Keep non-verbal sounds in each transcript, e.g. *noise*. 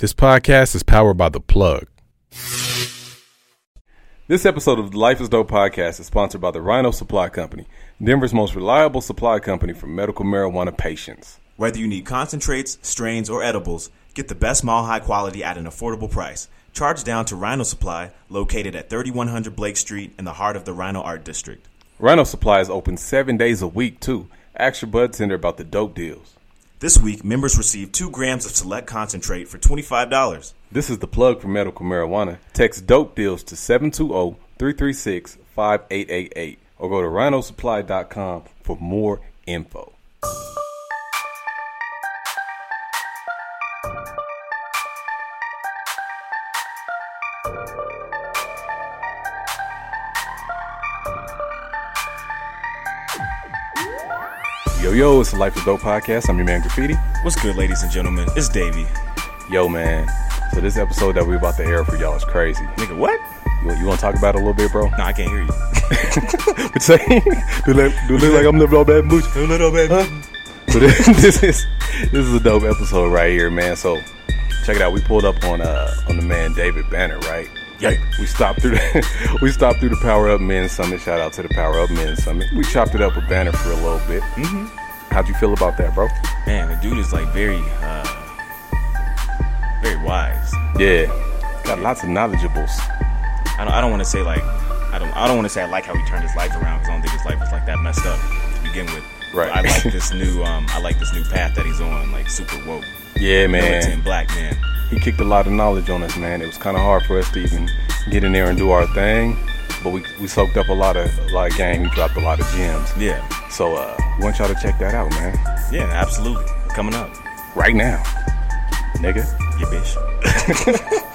This podcast is powered by The Plug. This episode of the Life is Dope podcast is sponsored by the RiNo Supply Company, Denver's most reliable supply company for medical marijuana patients. Whether you need concentrates, strains, or edibles, get the best mall high quality at an affordable price. Charge down to Rhino Supply, located at 3100 Blake Street in the heart of the RiNo Art District. RiNo Supply is open seven days a week, too. Ask your bud tender about the dope deals. This week, members receive 2 grams of select concentrate for $25. This is the plug for medical marijuana. Text dope deals to 720 336 5888 or go to rinosupply.com for more info. Yo, it's the Life is Dope podcast. I'm your man Graffiti. What's good, ladies and gentlemen? It's Davey. Yo, man. So this episode that we're about to air for y'all is crazy. Nigga, what? You, you want to talk about it a little bit, bro? Nah, I can't hear you. *laughs* What say? do look, do look like I'm living on bad mooch? A little bit. So this, *laughs* this is this is a dope episode right here, man. So check it out. We pulled up on uh on the man David Banner, right? Yeah. We stopped through the, *laughs* we stopped through the Power Up Men Summit. Shout out to the Power Up Men Summit. We chopped it up with Banner for a little bit. Mm-hmm. How'd you feel about that, bro? Man, the dude is like very, uh, very wise. Yeah, got lots of knowledgeables. I don't, I don't want to say like, I don't, I don't want to say I like how he turned his life around because I don't think his life was like that messed up to begin with. Right. But I like *laughs* this new, um, I like this new path that he's on, like super woke, Yeah, man. militant black man. he kicked a lot of knowledge on us, man. It was kind of hard for us to even get in there and do our thing, but we, we soaked up a lot of a lot of game. We dropped a lot of gems. Yeah, So uh, we want y'all to check that out, man. yeah, absolutely. Coming up, Right now, nigga. you bitch. *laughs*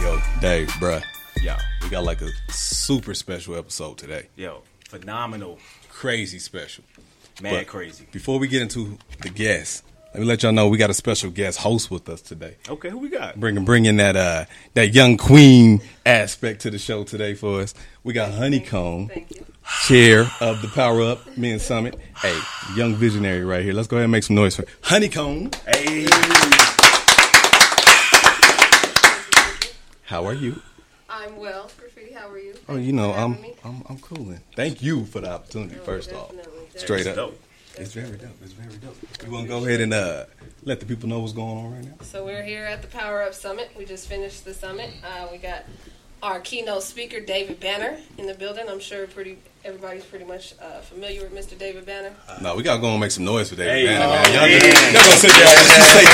Yo, Dave, bruh, Yo, we got like a super special episode today. yo, phenomenal, Crazy special. mad But crazy. Before we get into the guests, let me let y'all know we got a special guest host with us today. Okay, who we got? Bringing bringing that uh that young queen aspect to the show today for us. We got Honeycomb, chair of the Power Up Men Summit. Hey, young visionary right here. Let's go ahead and make some noise for Honeycomb. Hey, How are you? I'm well. Graffiti, how are you? Oh, you know, I'm. I'm I'm cooling. Thank you for the opportunity. No, First off, straight up. dope. It's very dope. It's very dope. We want to go ahead and uh, let the people know what's going on right now. So we're here at the Power Up Summit. We just finished the summit. Uh, we got our keynote speaker, David Banner, in the building. I'm sure pretty everybody's pretty much uh, familiar with Mr. David Banner. No, we gotta go and make some noise for David Hey. Banner, Oh, man. Y'all, yeah. just, y'all gonna sit there and just say that.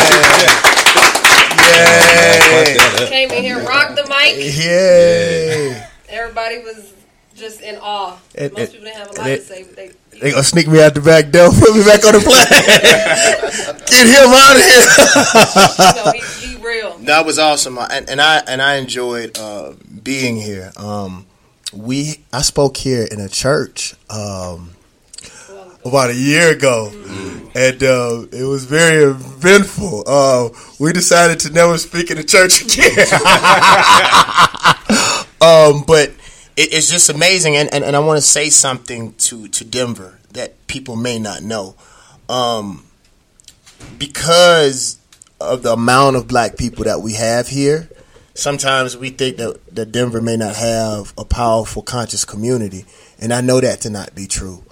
Came in here, rocked the mic. Yeah. Everybody was just in awe. And- Most and- people didn't have a lot and- to say, but they. They gonna sneak me out the back door, *laughs* put me back on the plane. Get him out of here. you know, he, he real. That was awesome, I- and, and I and I enjoyed uh, being here. Um, we I spoke here in a church um, about a year ago, and uh, it was very eventful. Uh, we decided to never speak in the church again. *laughs* um, but it, it's just amazing, and, and, and I want to say something to to Denver that people may not know. Um, because of the amount of black people that we have here, sometimes we think that, that Denver may not have a powerful conscious community, and I know that to not be true.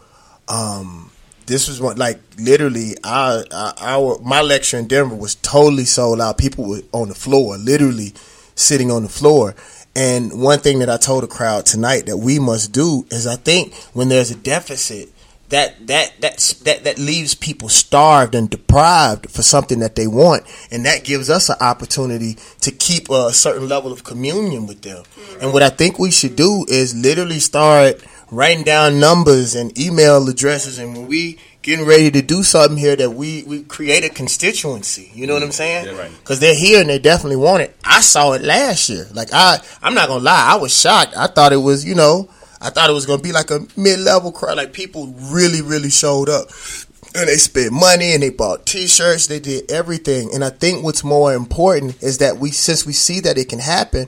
Um, this was one like literally our, our my lecture in Denver was totally sold out. People were on the floor, literally sitting on the floor. And one thing that I told the crowd tonight that we must do is I think when there's a deficit, that that that's, that that leaves people starved and deprived for something that they want, and that gives us an opportunity to keep a certain level of communion with them. And what I think we should do is literally start writing down numbers and email addresses, and when we getting ready to do something here, that we we create a constituency. You know what I'm mm-hmm. saying? Yeah, right. Because they're here and they definitely want it. I saw it last year. Like I, I'm not gonna lie, I was shocked. I thought it was, you know, I thought it was gonna be like a mid-level crowd. Like people really, really showed up, and they spent money and they bought T-shirts. They did everything. And I think what's more important is that we, since we see that it can happen,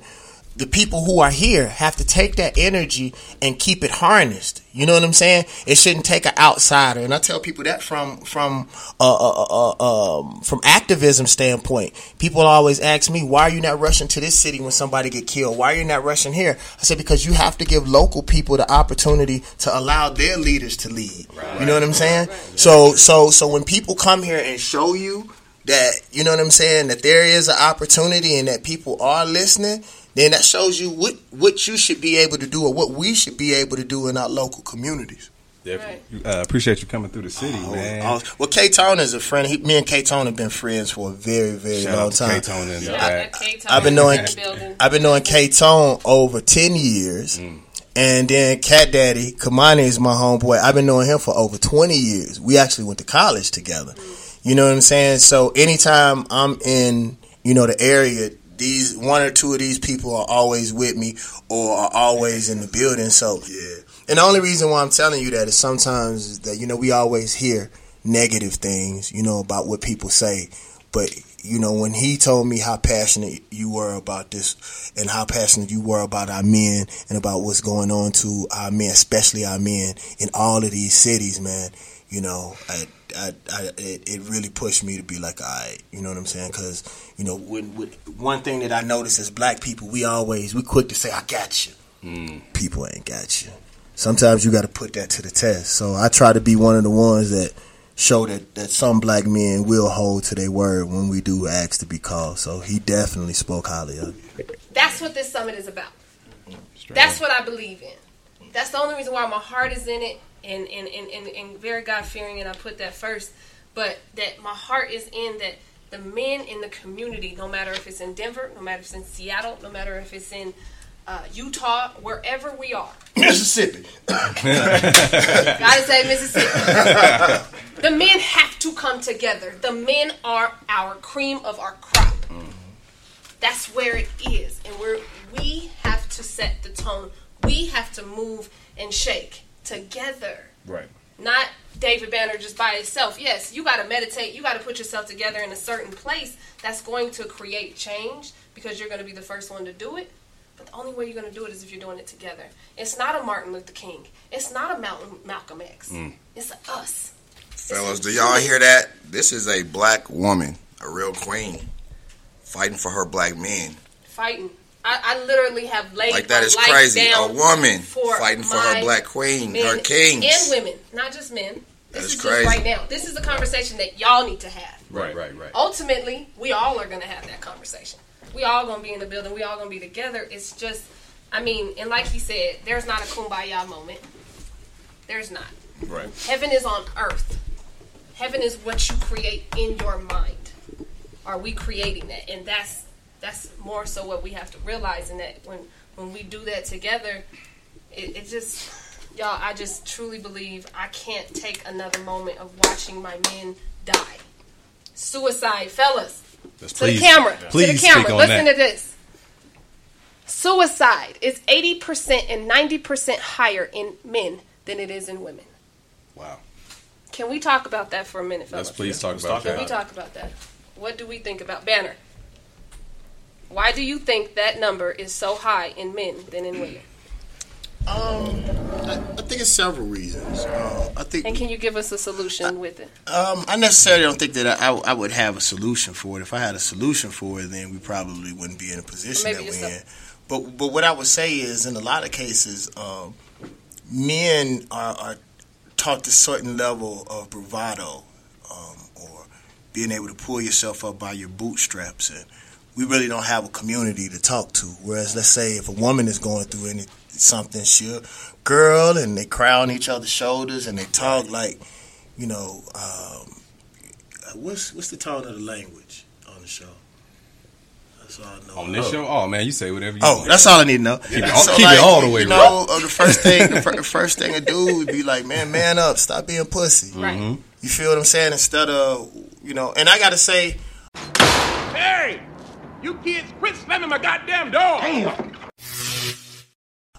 the people who are here have to take that energy and keep it harnessed. You know what I'm saying? It shouldn't take an outsider, and I tell people that from from uh, uh, uh, uh, um, from activism standpoint. People always ask me, "Why are you not rushing to this city when somebody get killed? Why are you not rushing here?" I said, "Because you have to give local people the opportunity to allow their leaders to lead." You know what I'm saying? So so so when people come here and show you that you know what I'm saying that there is an opportunity and that people are listening, then that shows you what what you should be able to do or what we should be able to do in our local communities. Definitely. Uh, appreciate you coming through the city, Oh, man. oh, well, K Tone is a friend. He, me and K Tone have been friends for a very very Shout long out to time. K-Tone in the back. I've been knowing in. I've been knowing K Tone over ten years. Mm. And then Cat Daddy, Kamani is my homeboy. I've been knowing him for over 20 years. We actually went to college together. You know what I'm saying? So anytime I'm in, you know, the area, these one or two of these people are always with me or are always in the building. So yeah. And the only reason why I'm telling you that is sometimes that, you know, we always hear negative things, you know, about what people say. But you know, when he told me how passionate you were about this and how passionate you were about our men and about what's going on to our men, especially our men in all of these cities, man, you know, I, I, I, it, it really pushed me to be like, all right, you know what I'm saying? Because, you know, when, when, one thing that I notice as black people, we always, we quick to say, I got you. Mm. People ain't got you. Sometimes you got to put that to the test. So I try to be one of the ones that show that, that some black men will hold to their word when we do ask to be called. So he definitely spoke highly of it. That's what this summit is about. Mm, That's what I believe in. That's the only reason why my heart is in it and, and, and, and, and very God fearing, and I put that first. But that my heart is in that the men in the community, no matter if it's in Denver, no matter if it's in Seattle, no matter if it's in uh, Utah, wherever we are, *coughs* Mississippi. *laughs* Gotta say Mississippi. *laughs* the men have to come together. The men are our cream of our crop. That's where it is. And we're we have to set the tone. We have to move and shake together. Right. Not David Banner just by itself. Yes, you gotta meditate, you gotta put yourself together in a certain place that's going to create change because you're gonna be the first one to do it. But the only way you're going to do it is if you're doing it together. It's not a Martin Luther King. It's not a Malcolm, Malcolm X. Mm. It's a us. Fellas, do y'all hear that? This is a black woman, a real queen, fighting for her black men. Fighting. I, I literally have laid Like that my is life crazy. down A woman for fighting for her black queen, men her kings. and women, not just men. This That is is, crazy. just right now. This is a conversation that y'all need to have. Right, right, right. Ultimately, we all are going to have that conversation. We all going to be in the building. We all going to be together. It's just, I mean, and like he said, there's not a kumbaya moment. There's not. Right. Heaven is on earth. Heaven is what you create in your mind. Are we creating that? And that's that's more so what we have to realize. And that when when we do that together, it, it just y'all. I just truly believe I can't take another moment of watching my men die. Suicide, fellas. Let's To the camera. Please to the camera. speak on Listen that. to this. Suicide is 80% and 90% higher in men than it is in women. Wow. Can we talk about that for a minute, fellas? Let's please talk Let's about talk Can that. we talk about that? What do we think about Banner? Why do you think that number is so high in men than in women? Um, I, I think it's several reasons. Uh, I think And can you give us a solution with it? Um, I necessarily don't think that I, I would have a solution for it. If I had a solution for it, then we probably wouldn't be in a position that we're in. But but what I would say is, in a lot of cases, um, men are, are taught a certain level of bravado, um, or being able to pull yourself up by your bootstraps, and we really don't have a community to talk to. Whereas, let's say if a woman is going through any something, she'll girl, and they cry on each other's shoulders, and they talk like, you know, um, what's what's the tone of the language on the show? That's all I know. On this show, oh man, you say whatever you Oh, want. that's all I need to know. Keep it all- keep it all the way You know, uh, the first thing, the fir- *laughs* first thing to do would be like, man, man up, stop being pussy. Right. You feel what I'm saying? Instead of, you know, and I got to say, Hey, you kids quit slamming my goddamn door.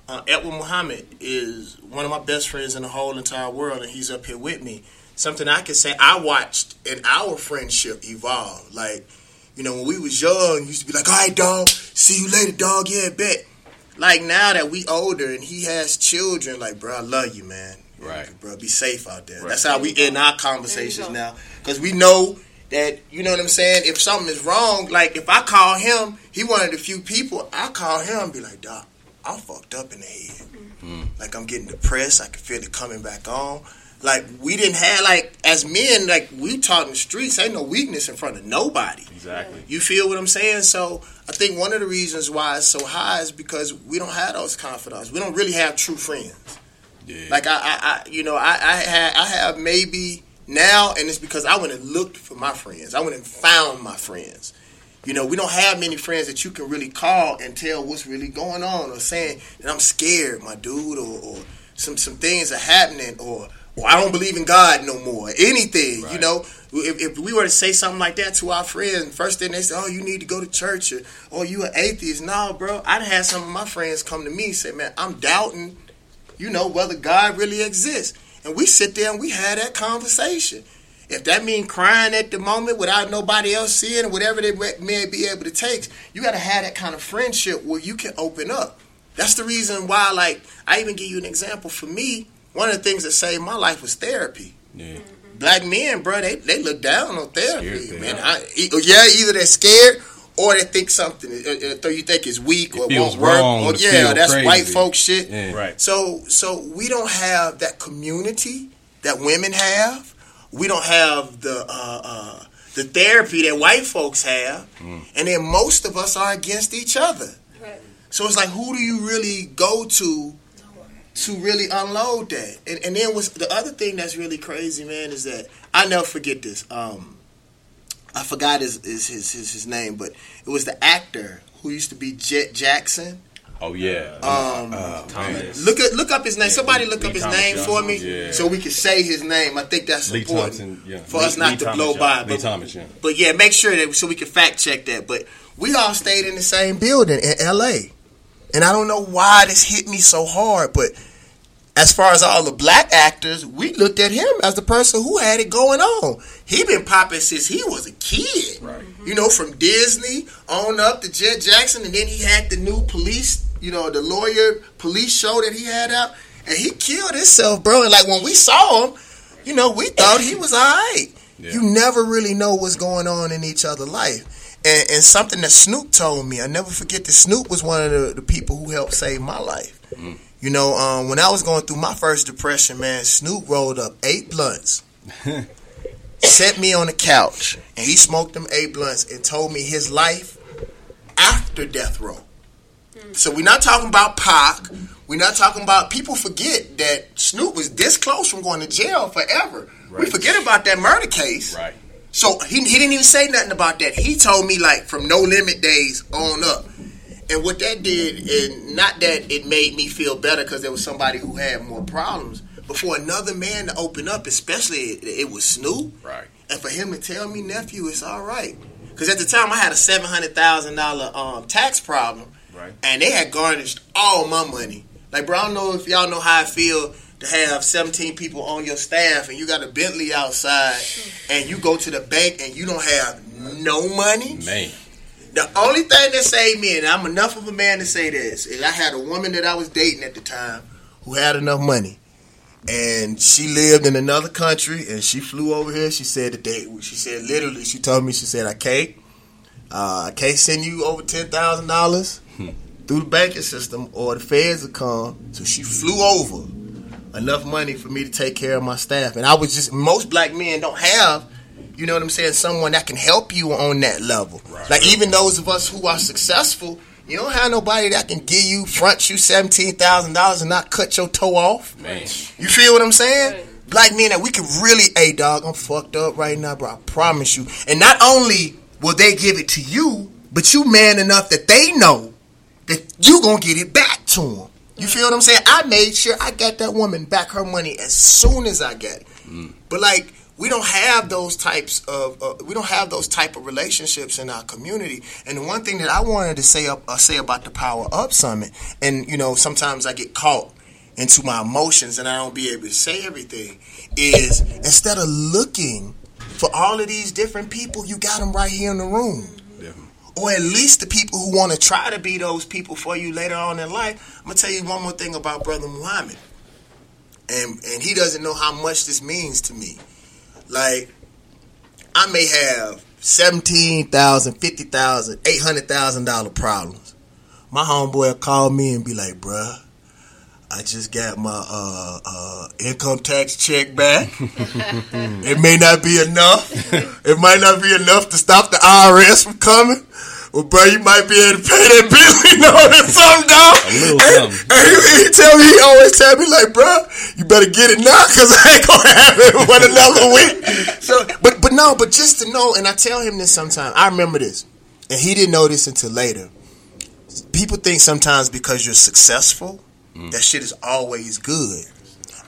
uh, Edwin Muhammad is one of my best friends in the whole entire world, and he's up here with me. Something I can say, I watched in our friendship evolve. Like, you know, when we was young, you used to be like, all right, dog, see you later, dog, yeah, bet. like now that we older and he has children, like bro, I love you, man. Right. bro. Be safe out there. Right. That's how we end our conversations now, because we know that you know what I'm saying. If something is wrong, like if I call him, he one of the few people I call him and be like, Doc, I'm fucked up in the head. Mm-hmm. Like I'm getting depressed. I can feel it coming back on. Like we didn't have like as men, like we taught in the streets, ain't no weakness in front of nobody. Exactly. You feel what I'm saying? So I think one of the reasons why it's so high is because we don't have those confidants. We don't really have true friends. Yeah. Like I, I, I you know, I, I had, I have maybe now, and it's because I went and looked for my friends. I went and found my friends. You know, we don't have many friends that you can really call and tell what's really going on, or saying that I'm scared, my dude, or, or some some things are happening, or or I don't believe in God no more. Anything, you know. If, if we were to say something like that to our friends, first thing they say, "Oh, you need to go to church," or "Oh, you an atheist." No, bro. I'd had some of my friends come to me and say, "Man, I'm doubting, you know, whether God really exists." And we sit there and we had that conversation. If that mean crying at the moment without nobody else seeing whatever they may be able to take, you got to have that kind of friendship where you can open up. That's the reason why, like, I even give you an example. For me, one of the things that saved my life was therapy. yeah. Black men, bro, they, they look down on therapy, Scared man. I, yeah, either they're scared or they think something, uh, uh, you think it's weak or feels won't work. wrong Or, yeah, feel that's crazy. white folk shit. Yeah. Right. So so we don't have that community that women have. We don't have the uh, uh, the therapy that white folks have, Mm. and then most of us are against each other. Right. So it's like, who do you really go to to really unload that? And, and then what's the other thing that's really crazy, man, is that I never forget this. Um, I forgot his, his his his his name, but it was the actor who used to be Jet Jackson. Oh yeah. Um, Uh, Thomas. Look at look up his name. Somebody look Lee up his Thomas name for me, Yeah. so we can say his name. I think that's Lee important Thompson. Yeah. for us not Lee to Thomas, blow yeah. by. Lee But, Thomas. Yeah. but yeah, make sure that so we can fact check that. But we all stayed in the same building in L.A. And I don't know why this hit me so hard, but as far as all the black actors, we looked at him as the person who had it going on. He been popping since he was a kid. Right. You know, from Disney on up to Jet Jackson, and then he had the new police, you know, the lawyer police show that he had out, and he killed himself, bro. And like when we saw him, you know, we thought he was all right. Yeah. You never really know what's going on in each other's life. And, and something that Snoop told me, I never forget that Snoop was one of the, the people who helped save my life. Mm. You know, um, when I was going through my first depression, man, Snoop rolled up eight blunts, *laughs* set me on the couch, and he smoked them eight blunts and told me his life after death row. So we're not talking about Pac. We're not talking about people forget that Snoop was this close from going to jail forever. We forget about that murder case. Right. So he, he didn't even say nothing about that. He told me like from no limit days on up. And what that did, and not that it made me feel better because there was somebody who had more problems, but for another man to open up, especially it, it was Snoop, Right. and for him to tell me, nephew, it's all right. Because at the time I had a seven hundred thousand dollar um, tax problem, Right. and they had garnished all my money. Like, bro, I don't know if y'all know how I feel to have 17 people on your staff and you got a Bentley outside and you go to the bank and you don't have no money. Man. The only thing that saved me, and I'm enough of a man to say this, is I had a woman that I was dating at the time who had enough money. And she lived in another country and she flew over here. She said the day she said literally, she told me, she said, I can't uh, I can't send you over ten thousand dollars through the banking system or the feds will come. So she flew over enough money for me to take care of my staff. And I was just most black men don't have, you know what I'm saying, someone that can help you on that level. Like even those of us who are successful, you don't have nobody that can give you front you seventeen thousand dollars and not cut your toe off. Man. You feel what I'm saying? Black men that we can really, hey dog, I'm fucked up right now, bro. I promise you. And not only will they give it to you, but you man enough that they know that you gonna get it back to them. You feel what I'm saying? I made sure I got that woman back her money as soon as I got it. Mm. But like we don't have those types of uh, we don't have those type of relationships in our community. And the one thing that I wanted to say up uh, say about the Power Up Summit, and you know sometimes I get caught into my emotions and I don't be able to say everything, is instead of looking for all of these different people, you got them right here in the room. or at least the people who want to try to be those people for you later on in life. I'm gonna tell you one more thing about Brother Muhammad, and and he doesn't know how much this means to me. Like, I may have seventeen thousand, fifty thousand, eight hundred thousand dollar problems. My homeboy call me and be like, "Bruh, I just got my uh, uh, income tax check back. *laughs* it may not be enough. It might not be enough to stop the IRS from coming." Well, bro, you might be able to pay that bill, you know, or something, dog. A little And- something. and he, he tell me, he always tell me, like, bro, you better get it now, cause I ain't gonna have it for another week. So, but but no, but just to know, and I tell him this sometimes. I remember this, and he didn't know this until later. People think sometimes because you're successful, mm. that shit is always good.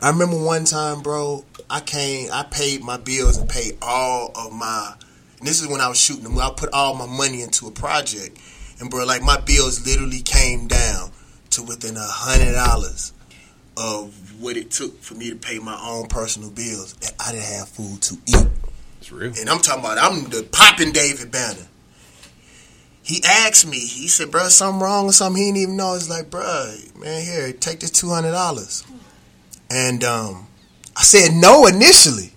I remember one time, bro, I came, I paid my bills and paid all of my. And this is when I was shooting them. I put all my money into a project, and bro, like my bills literally came down to within a hundred dollars of what it took for me to pay my own personal bills, and I didn't have food to eat. It's real. And I'm talking about I'm the popping David Banner. He asked me, he said, bro, something wrong or something he didn't even know. It's like, bro, man, here, take this two hundred dollars. And um, I said no initially.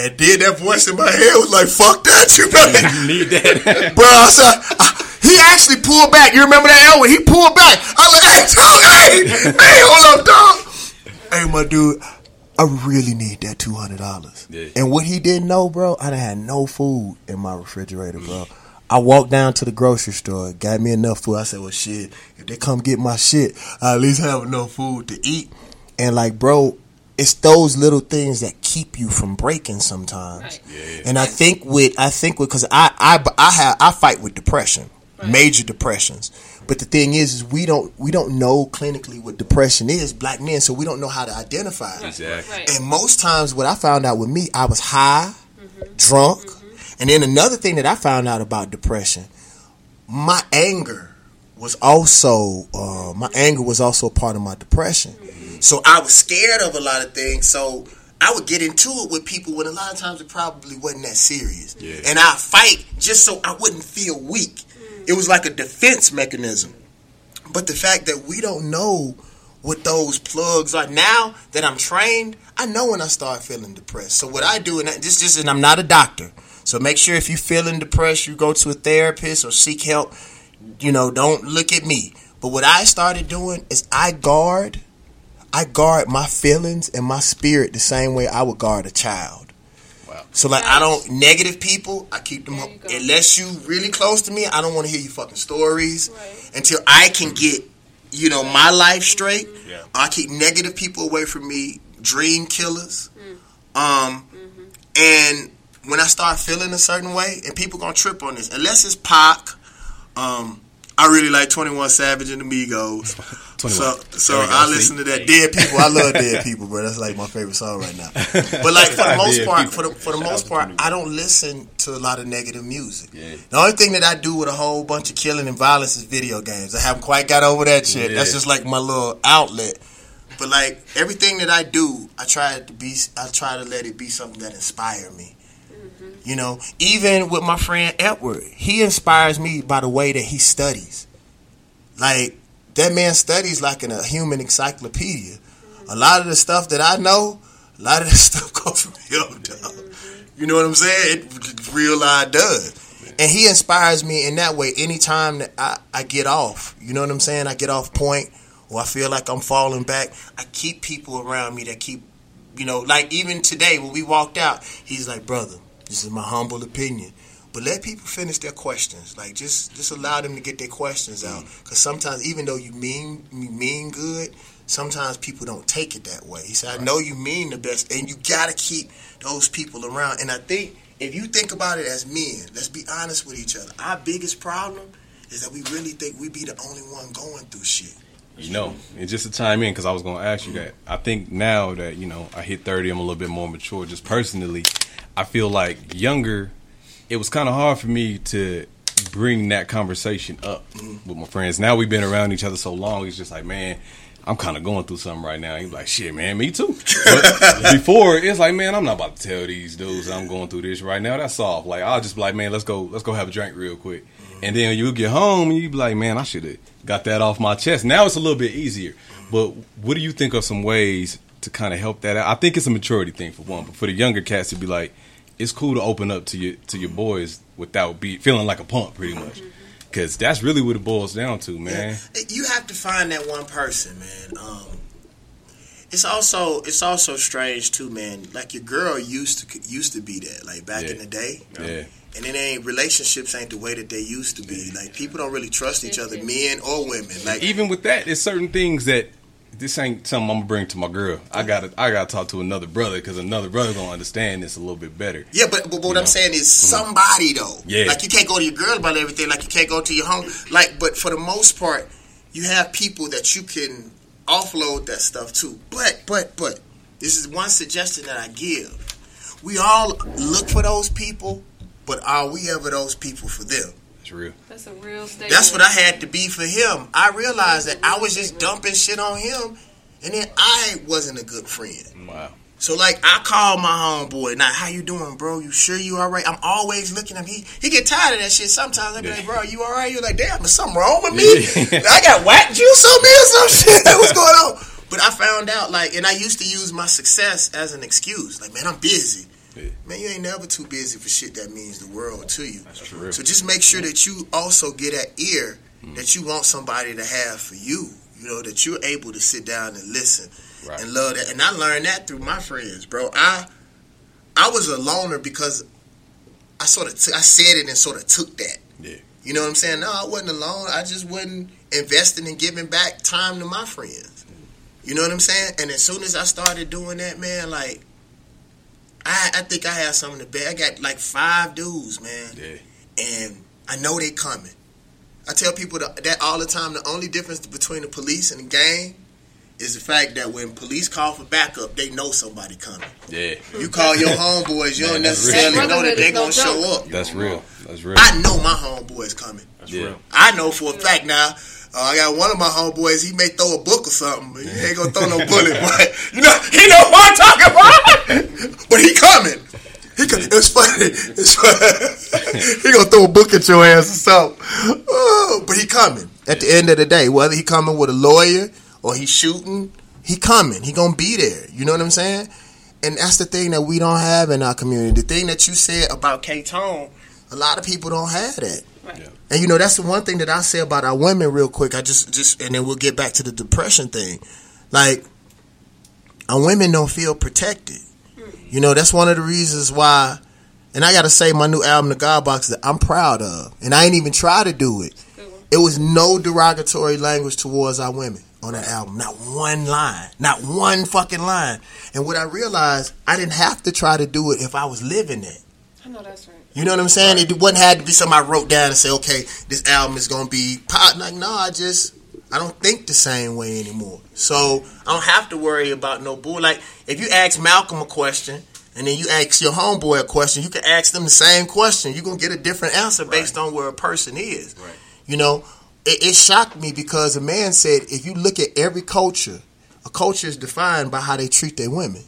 And then that voice in my head was like, fuck that, you better *laughs* Need that. *laughs* Bro, I said, I- he actually pulled back. You remember that Elwood? He pulled back. I was like, hey, dog, hey, hey, hold up, dog. Hey, my dude, I really need that two hundred dollars. Yeah. And what he didn't know, bro, I done had no food in my refrigerator, bro. I walked down to the grocery store, got me enough food. I said, well, shit, if they come get my shit, I at least have enough food to eat. And like, bro, it's those little things that keep you from breaking sometimes. Right. And I think with I think with because I I I have I fight with depression, major depressions. But the thing is, is we don't we don't know clinically what depression is, black men, so we don't know how to identify it. Exactly. Right. And most times, what I found out with me, I was high, mm-hmm. drunk, mm-hmm. and then another thing that I found out about depression, my anger was also uh, my anger was also a part of my depression. Mm-hmm. So I was scared of a lot of things. So I would get into it with people when a lot of times it probably wasn't that serious, Yeah. and I fight just so I wouldn't feel weak. It was like a defense mechanism. But the fact that we don't know what those plugs are now that I'm trained, I know when I start feeling depressed. So what I do, and this just, and I'm not a doctor. So make sure if you're feeling depressed, you go to a therapist or seek help. You know, don't look at me. But what I started doing is I guard, I guard my feelings and my spirit the same way I would guard a child. Wow. So like I don't negative people. I keep them up you unless you really close to me. I don't want to hear your fucking stories Right. until I can get you know my life straight. Yeah. I keep negative people away from me. Dream killers. Mm. Um, and when I start feeling a certain way, and people gonna trip on this, unless it's Pac. Um, I really like Twenty One Savage and Migos. *laughs* So, so go, I see? listen to that Dead People. I love Dead *laughs* People, bro. That's like my favorite song right now. *laughs* But like for the most Dead part, People. for the for the Shout most part, I don't listen to a lot of negative music. Yeah. The only thing that I do with a whole bunch of killing and violence is video games. I haven't quite got over that shit. That's just like my little outlet. But like everything that I do, I try to be. I try to let it be something that inspire me. You know, even with my friend Edward, he inspires me by the way that he studies. Like that man studies like in a human encyclopedia. A lot of the stuff that I know, a lot of the *laughs* stuff comes from him, dog. You know what I'm saying? It real life does. And he inspires me in that way anytime that I, I get off. You know what I'm saying? I get off point or I feel like I'm falling back. I keep people around me that keep, you know, like even today when we walked out, he's like, brother, this is my humble opinion. But let people finish their questions. Like just just allow them to get their questions out. Mm. Because sometimes, even though you mean you mean good, sometimes people don't take it that way. He said, "I know you mean the best, and you got to keep those people around." And I think if you think about it as men, let's be honest with each other. Our biggest problem is that we really think we be the only one going through shit. You know, and just to chime in because I was going to ask you that. I think now that you know I hit thirty, I'm a little bit more mature. Just personally, I feel like younger. It was kind of hard for me to bring that conversation up with my friends. Now we've been around each other so long. It's just like, man, I'm kind of going through something right now. He's like, shit, man, me too. But *laughs* before, it's like, man, I'm not about to tell these dudes I'm going through this right now. That's soft. Like, I'll just be like, man, let's go, let's go have a drink real quick. And then you get home and you be like, man, I should have got that off my chest. Now it's a little bit easier. But what do you think of some ways to kind of help that out? I think it's a maturity thing for one, but for the younger cats to be like, it's cool to open up to your to your boys without be feeling like a punk, pretty much. Because that's really what it boils down to, man. Yeah. You have to find that one person, man. Um, it's also it's also strange too, man. Like your girl used to used to be that, like back Yeah. in the day. Yeah. And it ain't relationships ain't the way that they used to be. Like people don't really trust each other, men or women. Like Even with that, there's certain things that this ain't something I'm gonna bring to my girl. I gotta I gotta talk to another brother because another brother gonna understand this a little bit better. Yeah, but, but what You I'm know? saying is mm-hmm. somebody though. Yeah. Like you can't go to your girl about everything. Like you can't go to your home. Like, but for the most part, you have people that you can offload that stuff to. But but but this is one suggestion that I give. We all look for those people, but are we ever those people for them? That's real. That's a real statement. That's what I had to be for him. I realized that I was just dumping shit on him, and then I wasn't a good friend. Wow. So like I call my homeboy, now how you doing, bro? You sure you all right? I'm always looking at him. He he get tired of that shit. Sometimes I be like, bro, you all right? You're like, damn, there's something wrong with me. I got whack juice on me or some shit. *laughs* What's going on? But I found out like, and I used to use my success as an excuse. Like, man, I'm busy. Yeah. Man, you ain't never too busy for shit that means the world to you. That's true. So just make sure that you also get that ear mm. that you want somebody to have for you. You know that you're able to sit down and listen Right. and love that. And I learned that through my friends, bro. I I was a loner because I sort of t- I said it and sort of took that. Yeah. You know what I'm saying? No, I wasn't alone. I just wasn't investing and giving back time to my friends. Mm. You know what I'm saying? And as soon as I started doing that, man, like I I think I have some of the best. I got like five dudes, man Yeah. and I know they coming. I tell people that, that all the time. The only difference between the police and the gang is the fact that when police call for backup, they know somebody coming. Yeah. You call your *laughs* homeboys, you don't that's necessarily real. know that they're gonna show up. That's real. That's real. I know my homeboys coming. That's yeah. I know for a fact now. Uh, I got one of my homeboys. He may throw a book or something. He ain't gonna throw no bullet, *laughs* but you know he know what I'm talking about. but he coming. He co- it's funny. It's funny. *laughs* he gonna throw a book at your ass or something. Oh, but he coming. At the end of the day, whether he coming with a lawyer or he shooting, he coming. He gonna be there. You know what I'm saying? And that's the thing that we don't have in our community. The thing that you said about K Tone, a lot of people don't have that. Right. And you know that's the one thing that I say about our women real quick. I just just and then we'll get back to the depression thing. Like our women don't feel protected. Hmm. You know that's one of the reasons why. And I got to say, my new album, The God Box, that I'm proud of, and I ain't even try to do it. It was no derogatory language towards our women on that album. Not one line. Not one fucking line. And what I realized, I didn't have to try to do it if I was living it. I know that's right. You know what I'm saying? It wasn't had to be something I wrote down and say, okay, this album is gonna be pop. Like, no, I just I don't think the same way anymore. So I don't have to worry about no bull. Like if you ask Malcolm a question and then you ask your homeboy a question, you can ask them the same question. You're gonna get a different answer based on where a person is. Right. You know, it, it shocked me because a man said if you look at every culture, a culture is defined by how they treat their women.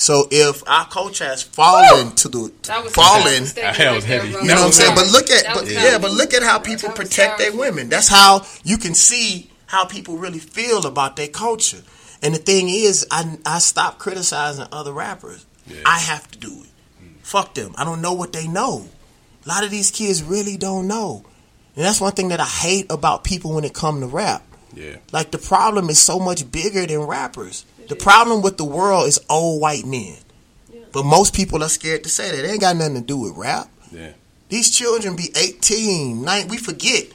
So if our culture has fallen to the That was fallen, That That was heavy. you know what I'm saying? But look at, but yeah, but look at how people protect their women. That's how you can see how people really feel about their culture. And the thing is, I I stop criticizing other rappers. I have to do it. Fuck them. I don't know what they know. A lot of these kids really don't know. And that's one thing that I hate about people when it come to rap. Yeah. Like the problem is so much bigger than rappers. The problem with the world is old white men. But most people are scared to say that. It ain't got nothing to do with rap. Yeah. These children be 18, 9, we forget.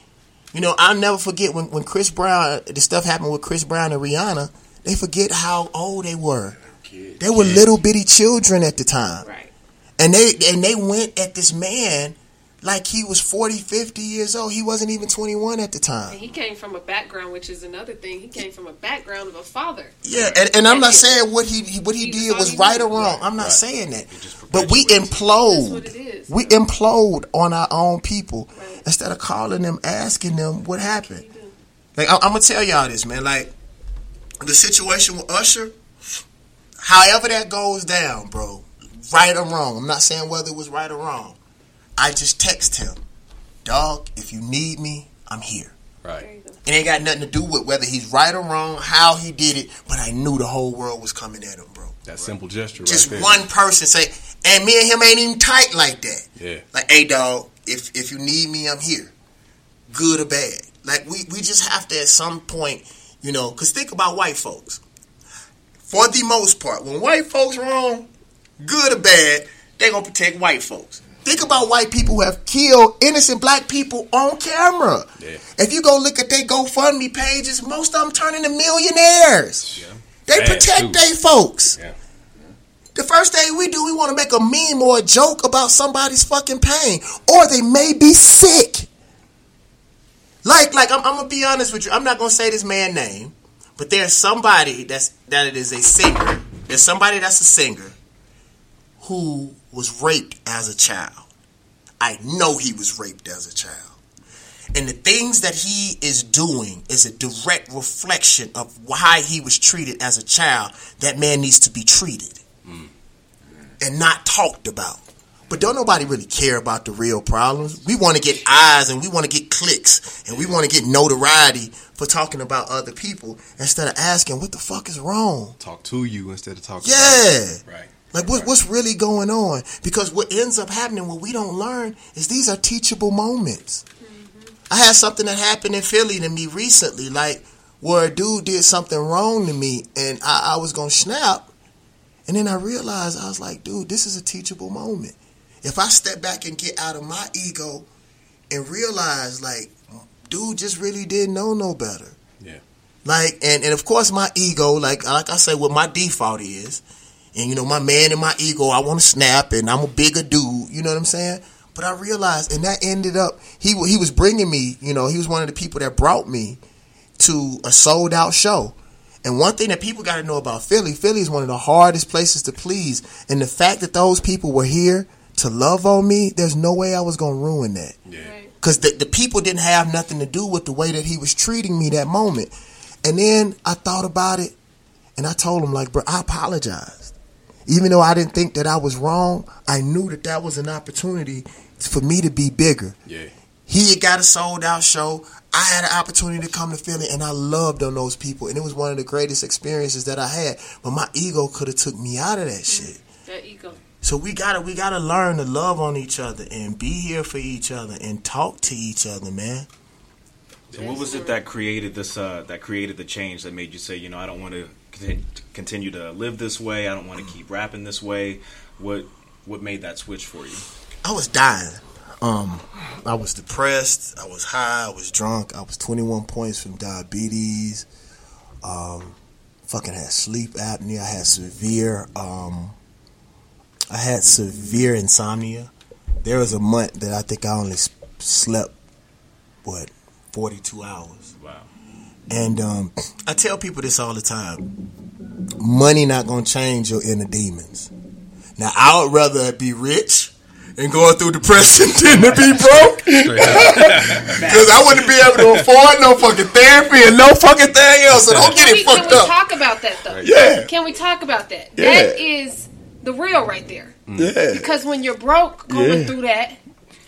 You know, I'll never forget when, when Chris Brown, the stuff happened with Chris Brown and Rihanna, they forget how old they were. They were little bitty children at the time. Right. And they and they went at this man like he was 40, 50 years old. He wasn't even 21 at the And time. he came from a background, which is another thing. He came from a background of a father. Yeah, and, and I'm not saying what he he- what he He did was was he right or knew. wrong. I'm not Right. saying that. But we That's implode. what it is. We implode on our own people Right. instead of calling them, asking them what happened. Like I, I'm gonna tell y'all this, man. Like the situation with Usher, however that goes down, bro, right or wrong. I'm not saying whether it was right or wrong. I just text him, dog. If you need me, I'm here. Right. It ain't got nothing to do with whether he's right or wrong, how he did it, but I knew the whole world was coming at him, bro. That simple gesture Just right there. one person say, and me and him ain't even tight like that. Yeah. Like, hey, dog, if if you need me, I'm here. Good or bad. Like, we, we just have to, at some point, you know, because think about white folks. For the most part, when white folks wrong, good or bad, they going to protect white folks. Think about white people who have killed innocent black people on camera. Yeah. If you go look at their GoFundMe pages, most of them turn into millionaires. Yeah. They Bad, protect their folks. Yeah. The first thing we do, we want to make a meme or a joke about somebody's fucking pain, or they may be sick. Like, like I'm, I'm gonna be honest with you. I'm not gonna say this man's name, but there's somebody that's that it is a singer. There's somebody that's a singer who was raped as a child. I know he was raped as a child. And the things that he is doing is a direct reflection of why he was treated as a child. That man needs to be treated mm. and not talked about. But don't nobody really care about the real problems. We want to get eyes and we want to get clicks and we want to get notoriety for talking about other people instead of asking what the fuck is wrong. Talk to you instead of talking. Yeah. Right. Like what, what's really going on? Because what ends up happening, what we don't learn, is these are teachable moments. Mm-hmm. I had something that happened in Philly to me recently, like where a dude did something wrong to me, and I, I was gonna snap, and then I realized I was like, dude, this is a teachable moment. If I step back and get out of my ego and realize, like, dude just really didn't know no better. Yeah. Like, and, and of course my ego, like like I said, what my default is, and you know, my man and my ego, I want to snap, and I'm a bigger dude. You know what I'm saying? But I realized, and that ended up he he was bringing me. You know, he was one of the people that brought me to a sold out show. And one thing that people got to know about Philly, Philly is one of the hardest places to please. And the fact that those people were here to love on me, there's no way I was gonna ruin that Yeah. because the, the people didn't have nothing to do with the way that he was treating me that moment. And then I thought about it, and I told him like, bro, I apologized. Even though I didn't think that I was wrong, I knew that that was an opportunity for me to be bigger. Yeah. He had got a sold out show. I had an opportunity to come to Philly, and I loved on those people, and it was one of the greatest experiences that I had. But my ego could have took me out of that shit. That ego. So we gotta we gotta learn to love on each other and be here for each other and talk to each other, man. So what was it that created this? Uh, that created the change that made you say, you know, I don't want to continue to live this way. I don't want to keep rapping this way. What what made that switch for you? I was dying. Um, I was depressed. I was high. I was drunk. I was 21 points from diabetes. Um, fucking had sleep apnea. I had severe. Um, I had severe insomnia. There was a month that I think I only slept what 42 hours. Wow. And um, I tell people this all the time: money not gonna change your inner demons. Now, I would rather be rich and going through depression *laughs* than to be broke, *laughs* because I wouldn't be able to afford no fucking therapy and no fucking thing else. So don't get Can we, it can fucked we up. talk about that though? Yeah. Can we talk about that? Yeah. That is the real right there. Yeah. Because when you're broke going Yeah. through that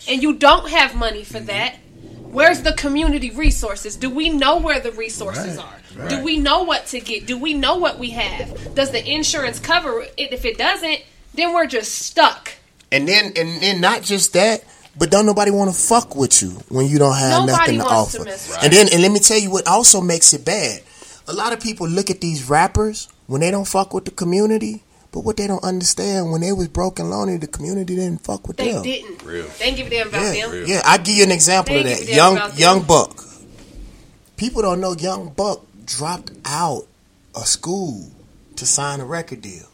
and you don't have money for that, where's the community resources? Do we know where the resources are? Do we know what to get? Do we know what we have? Does the insurance cover it? If it doesn't, then we're just stuck. And then, and then not just that, but don't nobody want to fuck with you when you don't have Nobody nothing to wants to offer. mess and then, and let me tell you what also makes it bad. A lot of people look at these rappers when they don't fuck with the community, but what they don't understand when they was broke and lonely, the community didn't fuck with They them. didn't. Real. They didn't give a damn about Yeah, them. yeah. I give you an example of They that. give a damn Young about them. Young Buck. People don't know Young Buck dropped out of school to sign a record deal,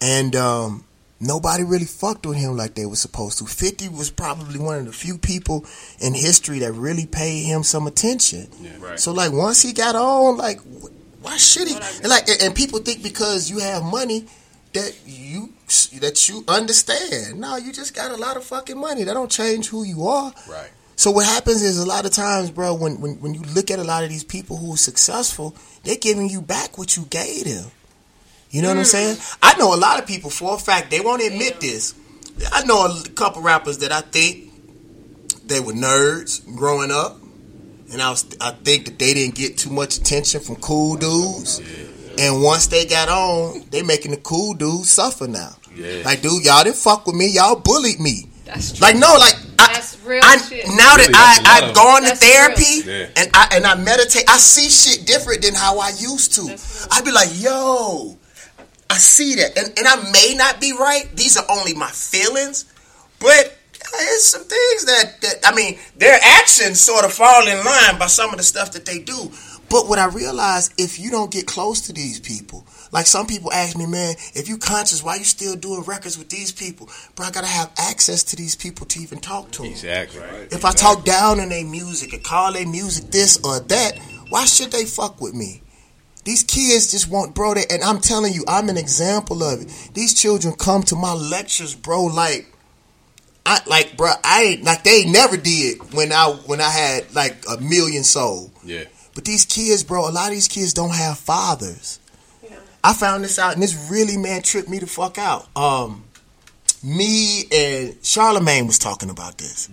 and um, nobody really fucked with him like they were supposed to. Fifty was probably one of the few people in history that really paid him some attention. Right. So like once he got on, like wh- why should he? And like and- and people think because you have money that you that you understand. No, you just got a lot of fucking money. That don't change who you are. Right. So what happens is a lot of times, bro, when, when when you look at a lot of these people who are successful, they're giving you back what you gave them. You know what I'm mm. saying? I know a lot of people for a fact they won't admit this. I know a couple rappers that I think they were nerds growing up, and I was I think that they didn't get too much attention from cool dudes. And once they got on, they making the cool dudes suffer now. Yeah. Like, dude, y'all didn't fuck with me. Y'all bullied me. That's true. Like, no, like I, real I, shit. now that Really, that's I. I've gone That's to therapy real. Yeah. and I and I meditate, I see shit different than how I used to. I'd be like, yo, I see that, and and I may not be right. These are only my feelings, but there's some things that that I mean, their actions sort of fall in line by some of the stuff that they do. But what I realize, if you don't get close to these people, like some people ask me, man, if you conscious, why you still doing records with these people? Bro, I gotta have access to these people to even talk to them. Exactly. If I talk down on their music and call their music this or that, why should they fuck with me? These kids just want, bro. They, and I'm telling you, I'm an example of it. These children come to my lectures, bro. Like, I like, bro. I ain't like they never did when I when I had like a million soul. Yeah. But these kids, bro, a lot of these kids don't have fathers. Yeah. I found this out, and this really, man, tripped me the fuck out. Um, me and Charlemagne was talking about this.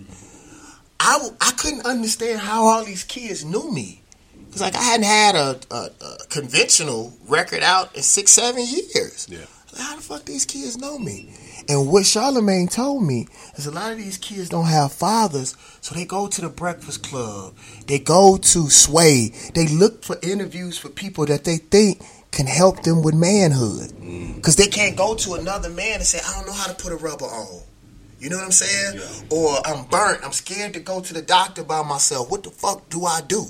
I I couldn't understand how all these kids knew me. It's like I hadn't had a, a, a conventional record out in six, seven years. Yeah. Like, how the fuck these kids know me? And what Charlemagne told me is a lot of these kids don't have fathers, so they go to the Breakfast Club, they go to Sway, they look for interviews for people that they think can help them with manhood, mm. because they can't go to another man and say, "I don't know how to put a rubber on." You know what I'm saying? Or I'm burnt. I'm scared to go to the doctor by myself. What the fuck do I do?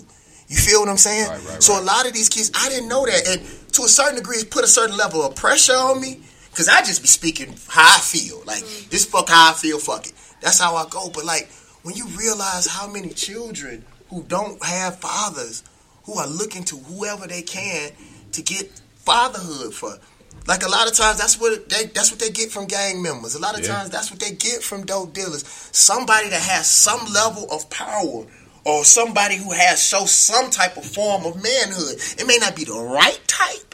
You feel what I'm saying? Right, right, so right. a lot of these kids, I didn't know that, and to a certain degree, it put a certain level of pressure on me. Cause I just be speaking how I feel. Like mm. this fuck how I feel. Fuck it. That's how I go. But like when you realize how many children who don't have fathers, who are looking to whoever they can to get fatherhood for. Like a lot of times, that's what they that's what they get from gang members. A lot of Yeah. times, that's what they get from dope dealers. Somebody that has some level of power, or somebody who has show some type of form of manhood. It may not be the right type,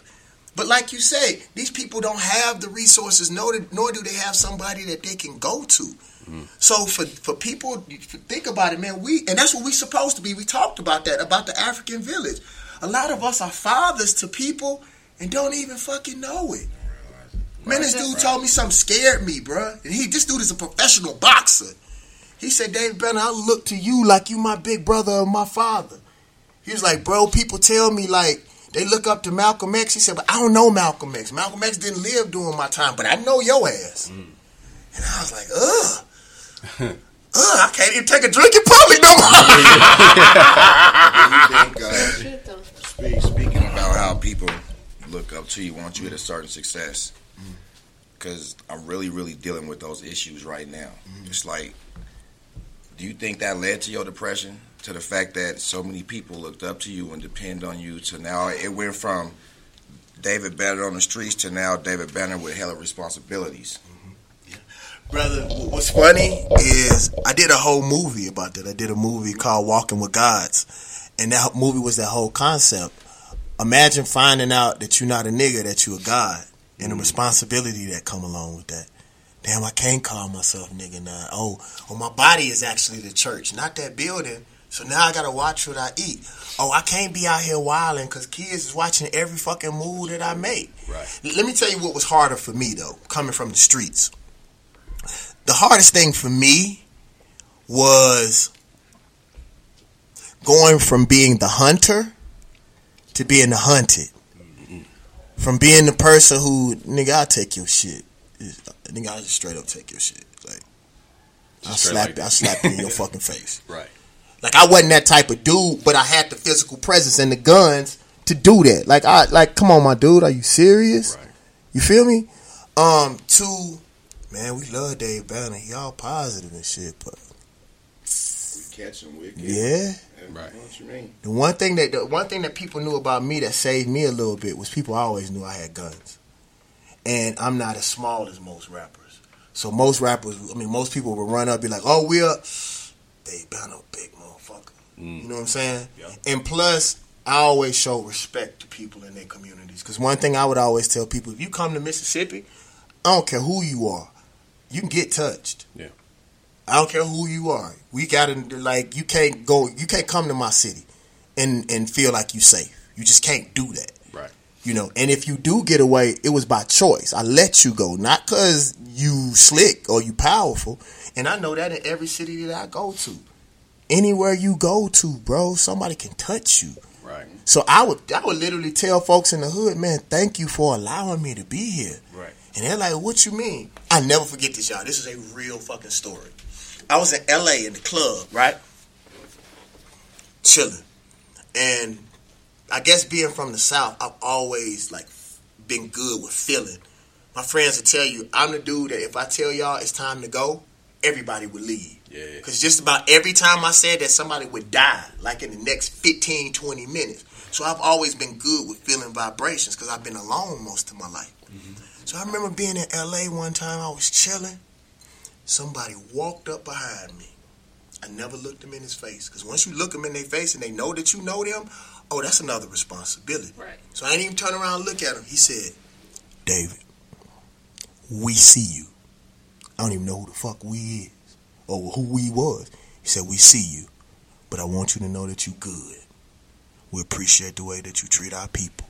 but like you say, these people don't have the resources, nor, nor do they have somebody that they can go to. So for for people, think about it, man. We and that's what we're supposed to be. We talked about that about the African village. A lot of us are fathers to people and don't even fucking know it. Man, this dude told me something scared me, bruh. And he, this dude is a professional boxer. He said, Dave Banner, I look to you like you my big brother or my father. He was like, bro, people tell me like they look up to Malcolm X. He said, but I don't know Malcolm X. Malcolm X didn't live during my time, but I know your ass. And I was like, ugh. *laughs* Ugh, I can't even take a drink in public no more. you think, uh, speak, speaking about how people look up to you, want you at a certain success, because I'm really, really dealing with those issues right now. It's like, do you think that led to your depression? To the fact that so many people looked up to you and depend on you to now it went from David Banner on the streets to now David Banner with hella responsibilities. Mm-hmm. Brother, what's funny is I did a whole movie about that. I did a movie called Walking with Gods. And that movie was that whole concept. Imagine finding out that you're not a nigga, that you're a God, and the mm. responsibility that come along with that. Damn, I can't call myself nigga now. Oh, oh, my body is actually the church, not that building. So now I gotta watch what I eat. Oh, I can't be out here wilding because kids is watching every fucking move that I make. Right. Let me tell you what was harder for me though, coming from the streets the hardest thing for me was going from being the hunter to being the hunted. From being the person who nigga, I'll take your shit. Nigga, I'll just straight up take your shit. Like I Just slap like I slap you in your *laughs* fucking face. Right. Like I wasn't that type of dude, but I had the physical presence and the guns to do that. Like I like, come on, my dude, are you serious? Right. You feel me? Um, two, man, we love Dave Banner. He all positive and shit, but we Catch him wicked. yeah. Right. What you mean? The one thing that the one thing that people knew about me that saved me a little bit was people always knew I had guns, and I'm not as small as most rappers. So most rappers, I mean, most people would run up, be like, "Oh, we're they been a big motherfucker. You know what I'm saying? Yeah. And plus, I always show respect to people in their communities. Because one thing I would always tell people: if you come to Mississippi, I don't care who you are, you can get touched. Yeah. I don't care who you are. We gotta like you can't go you can't come to my city and and feel like you safe. You just can't do that. Right. You know, and if you do get away, it was by choice. I let you go, not cause you slick or you powerful. And I know that in every city that I go to. Anywhere you go to, bro, somebody can touch you. Right. So I would I would literally tell folks in the hood, man, thank you for allowing me to be here. Right. And they're like, what you mean? I never forget this, y'all. This is a real fucking story. I was in LA in the club, right? Chilling. And I guess being from the South, I've always like been good with feeling. My friends will tell you, I'm the dude that if I tell y'all it's time to go, everybody would leave. Yeah. Because just about every time I said that somebody would die, like in the next 15, 20 minutes. So I've always been good with feeling vibrations because I've been alone most of my life. Mm-hmm. So I remember being in LA one time, I was chilling. Somebody walked up behind me. I never looked them in his face because once you look them in their face and they know that you know them, oh, that's another responsibility. Right. So I didn't even turn around and look at him. He said, David, we see you. I don't even know who the fuck we is or who we was. He said, we see you, but I want you to know that you good. We appreciate the way that you treat our people.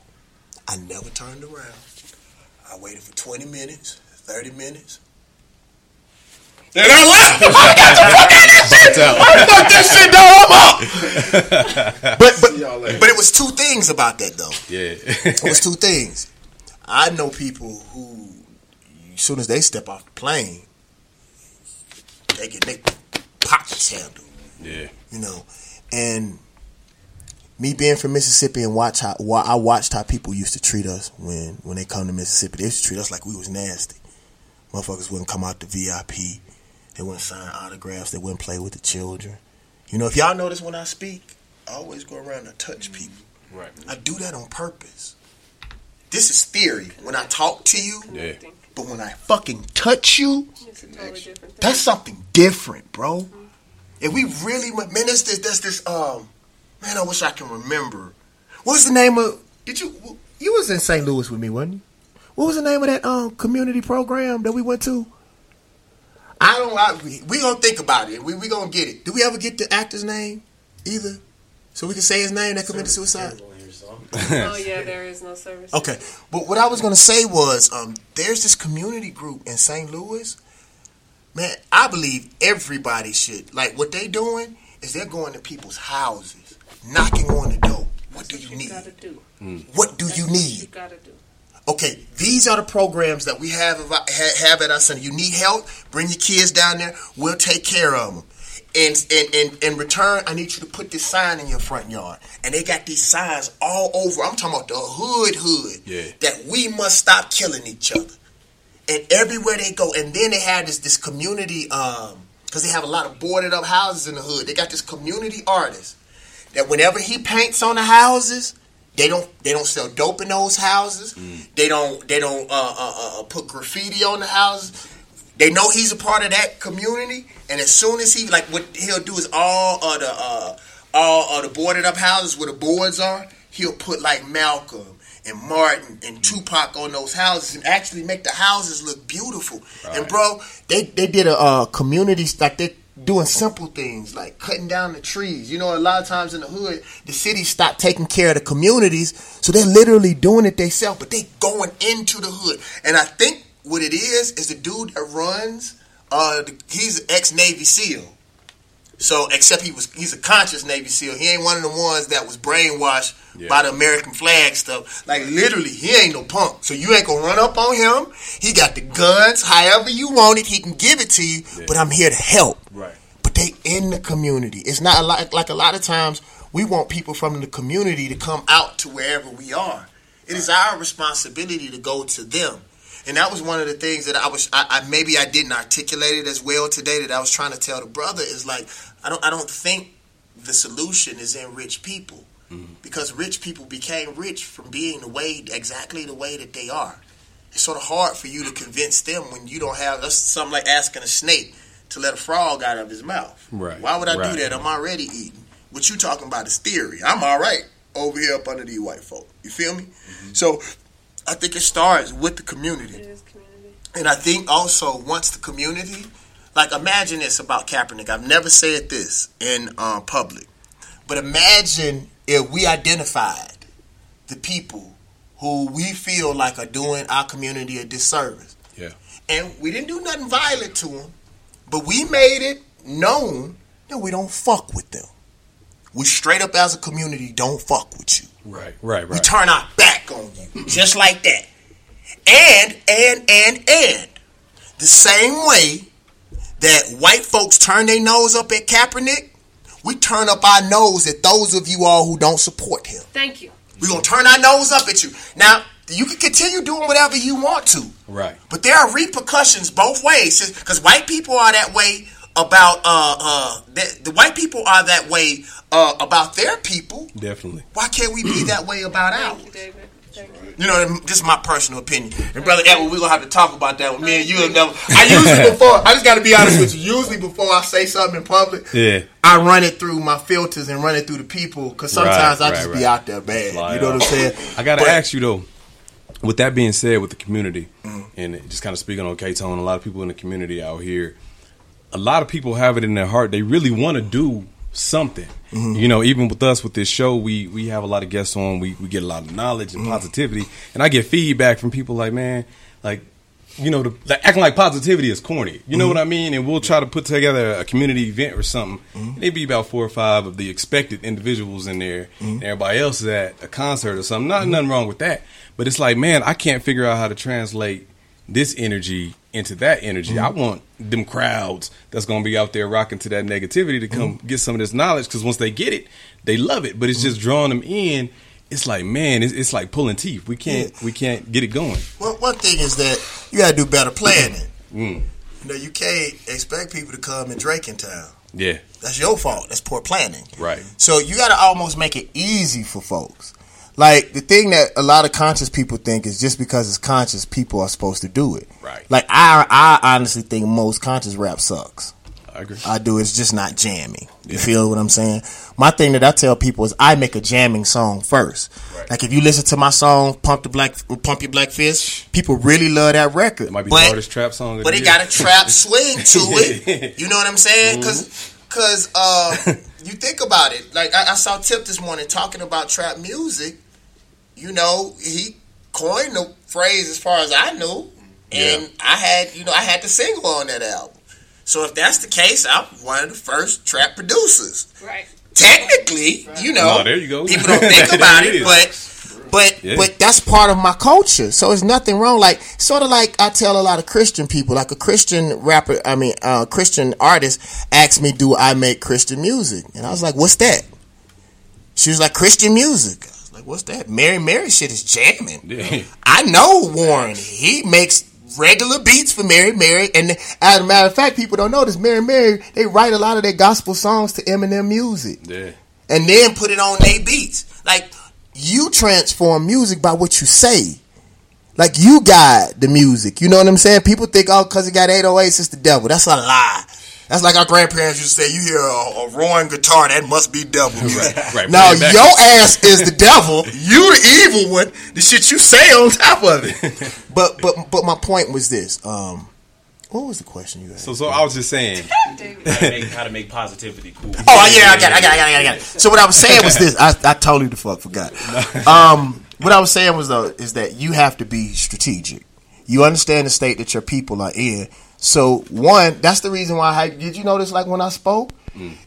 I never turned around. I waited for 20 minutes, 30 minutes. Then I left. I got the fuck out of that shit. I fucked that shit, dog. I'm up. *laughs* but, but, but it was two things about that, though. Yeah. It was two things. I know people who, as soon as they step off the plane, they get their pockets handled yeah. you know. And me being from Mississippi and watch how I watched how people used to treat us when when they come to Mississippi. They used to treat us like we was nasty. Motherfuckers wouldn't come out to VIP. They wouldn't sign autographs. They wouldn't play with the children. You know, if y'all notice when I speak, I always go around and touch people. Right. I do that on purpose. This is theory. When I talk to you, Yeah. But when I fucking touch you, totally that's something different, bro. If we really went, man, that's this, that's this. Um, man, I wish I can remember. What was the name of? Did you? You was in St. Louis with me, wasn't you? What was the name of that um community program that we went to? I don't. I, we, we gonna think about it. We we gonna get it. Do we ever get the actor's name either? So we can say his name that committed suicide. Oh yeah, there is no service. Okay, but what I was gonna say was, um, there's this community group in St. Louis. Man, I believe everybody should like what they doing is they're going to people's houses, knocking on the door. What do you need? you gotta do. What do you need? You gotta do. Okay, these are the programs that we have have at our center. You need help? Bring your kids down there. We'll take care of them. And and and in return, I need you to put this sign in your front yard. And they got these signs all over. I'm talking about the hood, hood. Yeah. That we must stop killing each other. And everywhere they go, and then they have this this community, um, because they have a lot of boarded up houses in the hood. They got this community artist that whenever he paints on the houses, they don't they don't sell dope in those houses. They don't they don't uh, uh, uh, put graffiti on the houses. They know he's a part of that community, and as soon as he like what he'll do is all of the uh, all of the boarded up houses where the boards are, he'll put like Malcolm and Martin and Tupac on those houses and actually make the houses look beautiful. And bro, they they did a uh, community like they doing simple things like cutting down the trees. You know, a lot of times in the hood, the city stopped taking care of the communities, so they're literally doing it themselves, but they going into the hood. And I think what it is is the dude that runs. Uh, he's an ex Navy SEAL. So, except he was, he's a conscious Navy SEAL. He ain't one of the ones that was brainwashed Yeah. by the American flag stuff. Like literally, he ain't no punk. So you ain't gonna run up on him. He got the guns. However you want it, he can give it to you. But I'm here to help. Right. But they in the community. It's not a lot, like a lot of times we want people from the community to come out to wherever we are. It is our responsibility to go to them. And that was one of the things that I was I, I maybe I didn't articulate it as well today that I was trying to tell the brother is like I don't I don't think the solution is in rich people. Mm-hmm. Because rich people became rich from being the way exactly the way that they are. It's sort of hard for you to convince them when you don't have that's something like asking a snake to let a frog out of his mouth. Right, Why would I right. do that? I'm already eating. What you talking about is theory. I'm all right over here up under these white folk. You feel me? Mm-hmm. So I think it starts with the community. It is community. And I think also once the community, like imagine this about Kaepernick. I've never said this in uh, public, but imagine if we identified the people who we feel like are doing our community a disservice. Yeah. And we didn't do nothing violent to them, but we made it known that we don't fuck with them. We straight up as a community don't fuck with you. Right. Right. right. We turn our back on you, just like that. And and and and the same way that white folks turn their nose up at Kaepernick, we turn up our nose at those of you all who don't support him. Thank you. We're gonna turn our nose up at you. Now, you can continue doing whatever you want to, Right. but there are repercussions both ways. Because white people are that way about uh uh the, the white people are that way uh about their people. Definitely. Why can't we be *clears throat* that way about ours? Thank you, David. Thank you. You know, this is my personal opinion. And brother Edward, we're gonna have to talk about that with me and you have never. I *laughs* usually before I just gotta be honest with you. Usually before I say something in public, Yeah. I run it through my filters and run it through the people because sometimes Right, I right, just be out there bad. Fly you know what I'm saying? I gotta But- ask you though. With that being said, with the community, Mm-hmm. and just kind of speaking on K Tone, a lot of people in the community out here, a lot of people have it in their heart. They really want to do something. Mm-hmm. You know, even with us with this show, we we have a lot of guests on. We we get a lot of knowledge Mm-hmm. and positivity, and I get feedback from people like, man, like. You know, the, like acting like positivity is corny. You Mm-hmm. know what I mean? And we'll try to put together a community event or something. Mm-hmm. And It'd be about four or five of the expected individuals in there. Mm-hmm. And everybody else is at a concert or something. Not nothing wrong with that. But it's like, man, I can't figure out how to translate this energy into that energy. Mm-hmm. I want them crowds that's going to be out there rocking to that negativity to come Mm-hmm. get some of this knowledge because once they get it, they love it. But it's just drawing them in. It's like, man, it's, it's like pulling teeth. We can't, we can't get it going. Well, one thing is that you got to do better planning. Mm. You know, you can't expect people to come in Drake in town. Yeah, That's your fault. That's poor planning. right. So you got to almost make it easy for folks. Like the thing that a lot of conscious people think is just because it's conscious, people are supposed to do it. Right. Like I, I honestly think most conscious rap sucks. I agree. I do. It's just not jamming. You feel what I'm saying? My thing that I tell people is I make a jamming song first. Right. Like if you listen to my song "Pump the Black Pump Your Black Fist," people really love that record. It might be but, the hardest trap song. Of but it got a trap *laughs* swing to it. You know what I'm saying? Mm-hmm. Because because uh, *laughs* you think about it. Like I, I saw Tip this morning talking about trap music. You know, he coined the phrase as far as I knew, and Yeah. I had you know I had the single on that album. So if that's the case, I'm one of the first trap producers. Right. Technically, you know, Oh, there you go. people don't think *laughs* about There it, it but but Yeah. but that's part of my culture. So it's nothing wrong. Like sort of like I tell a lot of Christian people, like a Christian rapper, I mean, uh, Christian artist asked me, "Do I make Christian music?" And I was like, "What's that?" She was like, "Christian music." Like, "What's that?" Mary Mary shit is jamming. Yeah. I know Warryn. He makes regular beats for Mary Mary. And as a matter of fact, people don't know this. Mary Mary, they write a lot of their gospel songs to Eminem music Yeah. and then put it on their beats. Like you transform music by what you say. Like you guide the music. You know what I'm saying? People think, oh, because it got 808s, it's the devil. That's a lie. That's like our grandparents used to say, you hear a, a roaring guitar, that must be devil. *laughs* music. *laughs* right. Now, Bring your ass is the devil. You the evil one. The shit you say on top of it. *laughs* But but but my point was this. Um, what was the question you asked? So, so I was just saying, how, to make, how to make positivity cool. Oh yeah, I got, it, I got, it, I got, it, I got. it. So what I was saying was this. I, I totally the fuck forgot. Um, what I was saying was though is that you have to be strategic. You understand the state that your people are in. So one, that's the reason why. I, did you notice like when I spoke,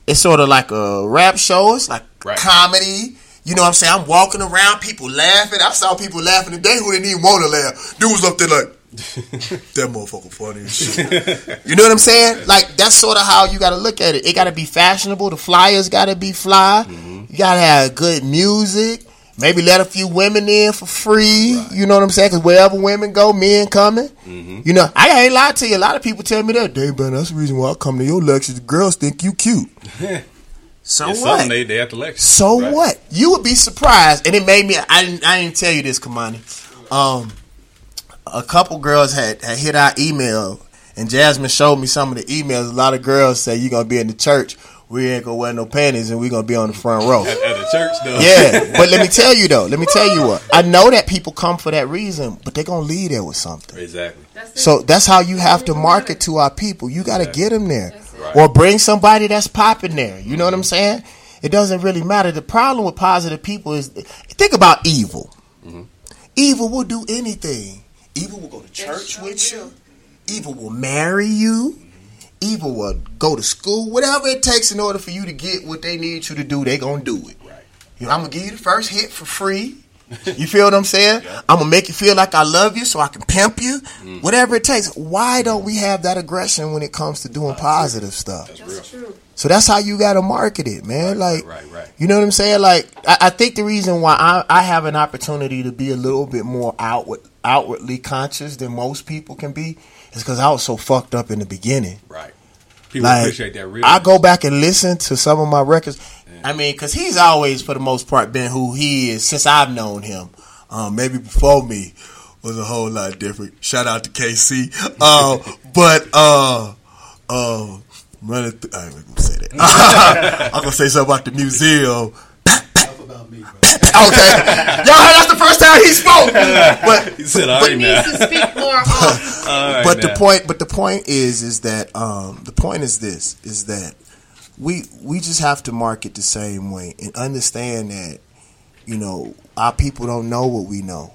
it's sort of like a rap show. It's like Right. comedy. You know what I'm saying? I'm walking around, people laughing. I saw people laughing today who didn't even want to laugh. Dudes was up there like, *laughs* that motherfucker funny as shit. *laughs* You know what I'm saying? Like that's sort of how you got to look at it. It got to be fashionable. The flyers got to be fly. Mm-hmm. You got to have good music. Maybe let a few women in for free. You know what I'm saying? Because wherever women go, men coming. You know, I ain't lie to you. A lot of people tell me that. Dave, man, that's the reason why I come to your lectures. The girls think you cute. *laughs* so it's what? they, they have to lecture. So Right. what? You would be surprised, and it made me. I didn't. I didn't tell you this, Kamani. Um, a couple girls had, had hit our email, And Jasmine showed me some of the emails. A lot of girls say you're gonna be in the church. We ain't gonna wear no panties, and we gonna be on the front row. At the church though. Yeah, *laughs* but let me tell you though. Let me tell you what. I know that people come for that reason, but they're gonna leave there with something. Exactly. That's. So that's how you have to market to our people. You got to get them there, That's it. or bring somebody that's popping there. You know what I'm mm-hmm. saying? It doesn't really matter. The problem with positive people is think about evil. Mm-hmm. Evil will do anything. Evil will go to church sure with will. you. Evil will marry you. Evil will go to school. Whatever it takes in order for you to get what they need you to do, they gonna do it. Right. You know, I'm gonna give you the first hit for free. You feel what I'm saying? *laughs* I'm gonna make you feel like I love you, so I can pimp you. Whatever it takes. Why don't we have that aggression when it comes to doing positive stuff? That's true. So that's how you gotta market it, man. like, right, right. you know what I'm saying? Like, I, I think the reason why I, I have an opportunity to be a little bit more outward, outwardly conscious than most people can be is because I was so fucked up in the beginning. Right. People Like, appreciate that real. I go back and listen to some of my records. I mean, because he's always, for the most part, been who he is since I've known him. Um, maybe before me was a whole lot different. Shout out to KC. Uh, *laughs* but uh, uh, running. Th- I ain't gonna say that. *laughs* I'm gonna say something about the museum. *laughs* okay, y'all heard that's the first time he spoke. But *laughs* He said, "All but- right He needs to speak more often. *laughs* All right but the point but the point is is that um the point is this is that we we just have to market the same way and understand that you know our people don't know what we know.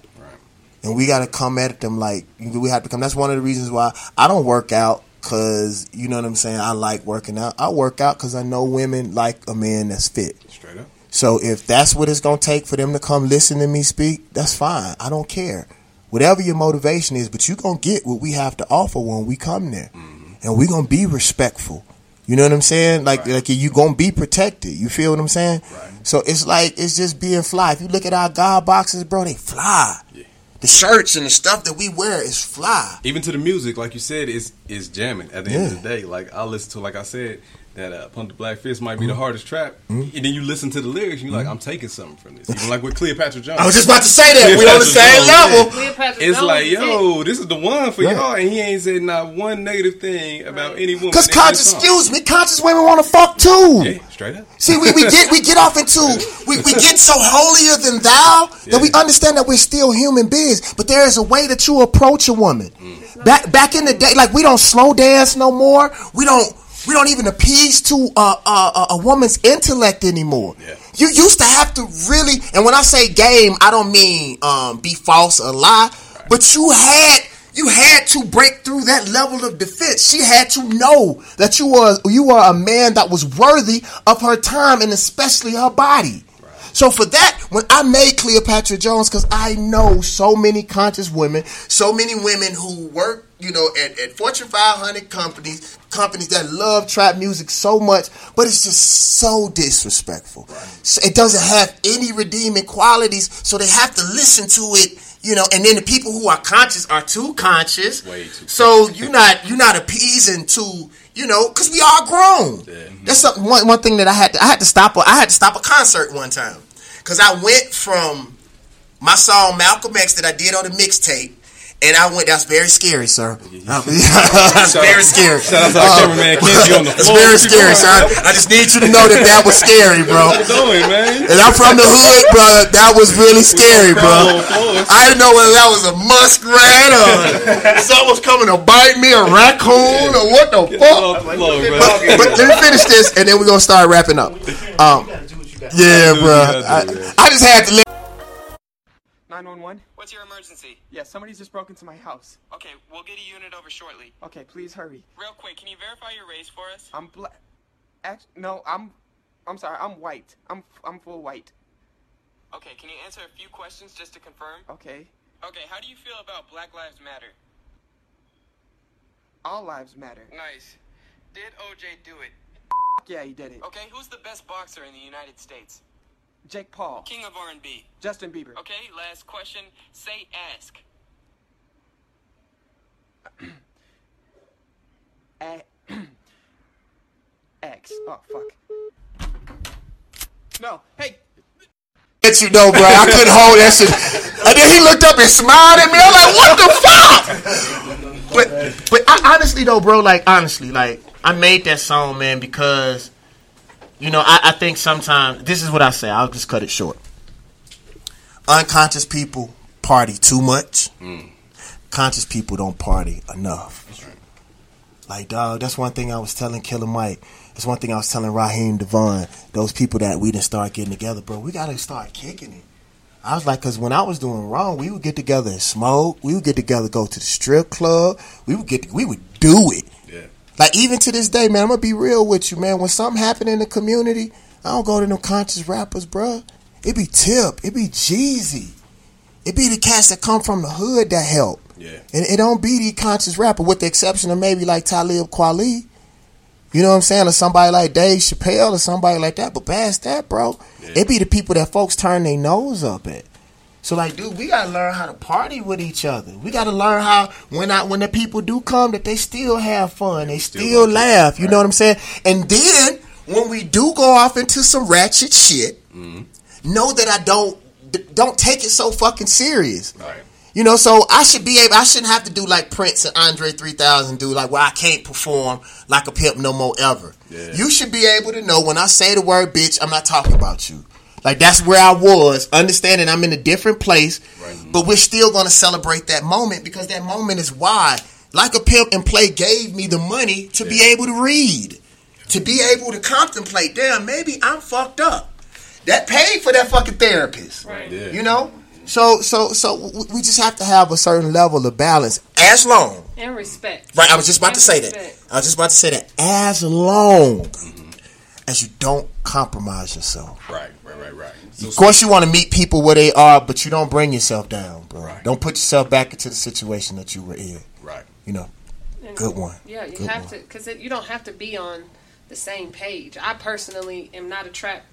And we got to come at them like we have to come that's one of the reasons why i don't work out because you know what i'm saying i like working out. I work out because i know women like a man that's fit. Straight up. So if that's what it's gonna take for them to come listen to me speak, that's fine. I don't care. Whatever your motivation is, but you're gonna get what we have to offer when we come there, mm-hmm. and we gonna be respectful. You know what I'm saying? Like like you gonna be protected. You feel what I'm saying? Right. So it's like it's just being fly. If you look at our God boxes, bro, they fly. The shirts and the stuff that we wear is fly. Even to the music, like you said, is is jamming. At the end of the day, like I listen to, like I said, that uh, "Pump the Black Fist" might be Mm-hmm. the hardest trap, and then you listen to the lyrics, and you're like, I'm taking something from this. Even like with Cleopatra Jones. I was just about to say that We're on the same level. Cleopatra It's Jones like, is it. yo, this is the one for Right. y'all, and he ain't said not one negative thing about any woman. Cause in this conscious, song. excuse me, conscious women want to fuck too. Yeah, straight up. See, we, we get we get off into we, we get so holier than thou that we understand that we're still human beings. But there is a way that you approach a woman. Back back in the day, like we don't slow dance no more. We don't we don't even appease to uh, uh, a woman's intellect anymore. Yeah. You used to have to really, and when I say game, I don't mean um, be false or lie, but you had you had to break through that level of defense. She had to know that you were you were a man that was worthy of her time and especially her body. So for that, when I made Cleopatra Jones, because I know so many conscious women, so many women who work, you know, at, at Fortune 500 companies, companies that love trap music so much, but it's just so disrespectful. So it doesn't have any redeeming qualities, so they have to listen to it. You know, and then the people who are conscious are too conscious. Way too So you're not you're not appeasing to you know because we are grown. Mm-hmm. That's something one, one thing that I had to I had to stop a, I had to stop a concert one time because I went from my song Malcolm X that I did on the mixtape. And I went. That's very scary, sir. that's *laughs* *laughs* very scary. Shout out to our cameraman Kenzie on the That's *laughs* floor. very scary, sir. I just need you to know that that was scary, bro. Doing, man? And I'm from the hood, bro. That was really scary, bro. I didn't know whether that was a muskrat or something was coming to bite me, a raccoon, or what the Get fuck. the floor. But, but let me finish this, and then we're gonna start wrapping up. Um, yeah, bro. you gotta do, I, I just had to let. 911? What's your emergency? Yeah, somebody's just broke into my house. Okay, we'll get a unit over shortly. Okay, please hurry. Real quick, can you verify your race for us? I'm black. No, I'm. I'm sorry. I'm white. I'm. I'm full white. Okay, can you answer a few questions just to confirm? Okay. Okay, how do you feel about Black Lives Matter? All lives matter. Nice. Did OJ do it? Yeah, he did it. Okay, who's the best boxer in the United States? Jake Paul. King of R&B. Justin Bieber. Okay, last question. Say ask. *clears throat* A- *clears throat* X. Oh fuck. No. Hey. Let you know, bro. I couldn't hold that shit. And then he looked up and smiled at me. I'm like, what the fuck? but but I, honestly though, bro, like honestly, like I made that song, man, because you know I, I think sometimes this is what I say. I'll just cut it short. Unconscious people party too much. Mm. Conscious people don't party enough. Like dog, that's one thing I was telling Killer Mike. That's one thing I was telling Raheem DeVaughn. Those people that we didn't start getting together, bro. We gotta start kicking it. I was like, cause when I was doing wrong, we would get together and smoke. We would get together, go to the strip club. We would get, we would do it. Yeah. Like even to this day, man, I'm gonna be real with you, man. When something happen in the community, I don't go to no conscious rappers, bruh. It be Tip, it be Jeezy, it be the cats that come from the hood that help. Yeah. And it don't be the conscious rapper, with the exception of maybe like Talib Kweli. You know what I'm saying? Or somebody like Dave Chappelle or somebody like that. But past that, bro, it be the people that folks turn their nose up at. So like, dude, we gotta learn how to party with each other. We gotta learn how when I when the people do come that they still have fun, they still, laugh. You know what I'm saying? And then when we do go off into some ratchet shit, know that I don't don't take it so fucking serious. Right. You know, so I should be able. I shouldn't have to do like Prince and Andre 3000 do, like where I can't perform like a pimp no more ever. Yeah. You should be able to know when I say the word bitch, I'm not talking about you. Like that's where I was, understanding I'm in a different place, but we're still gonna celebrate that moment because that moment is why. Like a pimp and play gave me the money to be able to read, to be able to contemplate. Damn, maybe I'm fucked up. That paid for that fucking therapist. Right. Yeah. You know? So so so we just have to have a certain level of balance as long. And respect. Right, I was just about to say that. I was just about to say that as long mm-hmm. as you don't compromise yourself. Right, right, right, right. Of course, you want to meet people where they are, but you don't bring yourself down, bro. Don't put yourself back into the situation that you were in. Right. You know, And- good one. Yeah, you Good have one. to because you don't have to be on the same page. I personally am not a trap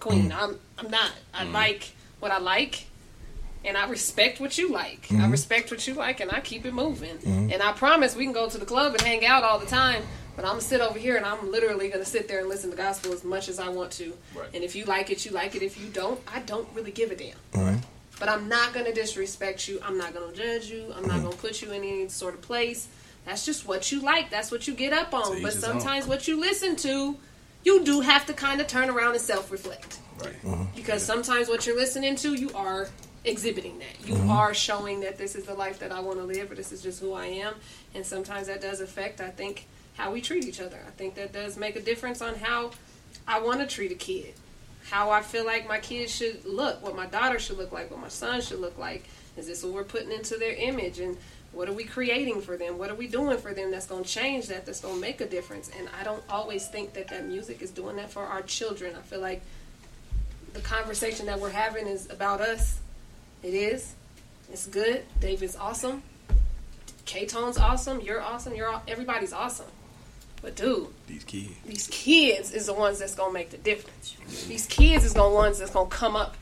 queen. Mm. I'm I'm not. I like what I like, and I respect what you like. I Mhm. respect what you like, and I keep it moving. Mhm. And I promise we can go to the club and hang out all the time. But I'm gonna sit over here and I'm literally gonna sit there and listen to gospel as much as I want to. Right. And if you like it, you like it. If you don't, I don't really give a damn. Right. But I'm not going to disrespect you. I'm not going to judge you. I'm Mm-hmm. not going to put you in any sort of place. That's just what you like. That's what you get up on. each But his own. sometimes what you listen to, you do have to kind of turn around and self reflect. Right. Because sometimes what you're listening to, you are exhibiting that. You Mhm. are showing that this is the life that I want to live or this is just who I am. And sometimes that does affect, I think, how we treat each other. I think that does make a difference on how I want to treat a kid. How I feel like my kids should look, what my daughter should look like, what my son should look like. Is this what we're putting into their image? And what are we creating for them? What are we doing for them that's going to change that, that's going to make a difference? And I don't always think that that music is doing that for our children. I feel like the conversation that we're having is about us. It is. It's good. David's awesome. K Tone's awesome. You're awesome. You're all, everybody's awesome. But dude, These kids. these kids is the ones that's gonna make the difference. These kids is the ones that's gonna come up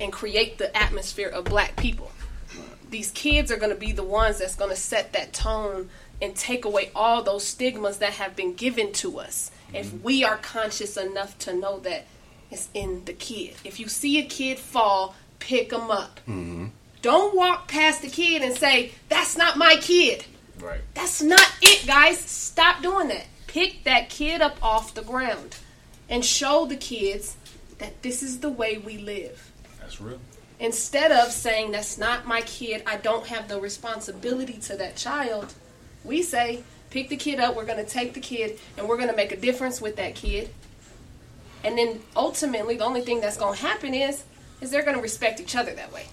and create the atmosphere of black people. These kids are gonna be the ones that's gonna set that tone and take away all those stigmas that have been given to us. If we are conscious enough to know that it's in the kid. If you see a kid fall, pick them up. Mm-hmm. Don't walk past the kid and say, "That's not my kid." Right. That's not it, guys. Stop doing that. Pick that kid up off the ground and show the kids that this is the way we live. That's real. Instead of saying, That's not my kid, I don't have the responsibility to that child, we say, Pick the kid up, we're going to take the kid, and we're going to make a difference with that kid. And then ultimately, the only thing that's going to happen is, is they're going to respect each other that way.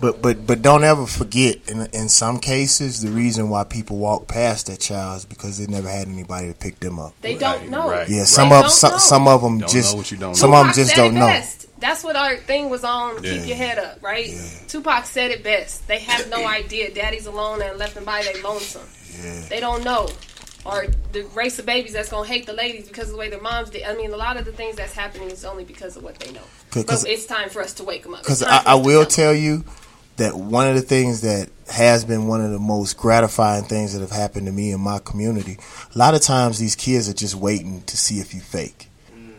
But but but don't ever forget. In in some cases, the reason why people walk past that child is because they never had anybody to pick them up. They don't know. Yeah, some They of some, know. some of them Don't just know what you don't some know. of them just don't know. best. That's what our thing was on. Yeah. Keep your head up, right? Tupac said it best. They have no idea. Daddy's alone and left and by they lonesome. They don't know. Or the race of babies that's gonna hate the ladies because of the way their moms did. I mean, a lot of the things that's happening is only because of what they know. 'Cause- But it's time for us to wake them up. Because I, I will tell you that one of the things that has been one of the most gratifying things that have happened to me in my community. A lot of times, these kids are just waiting to see if you fake.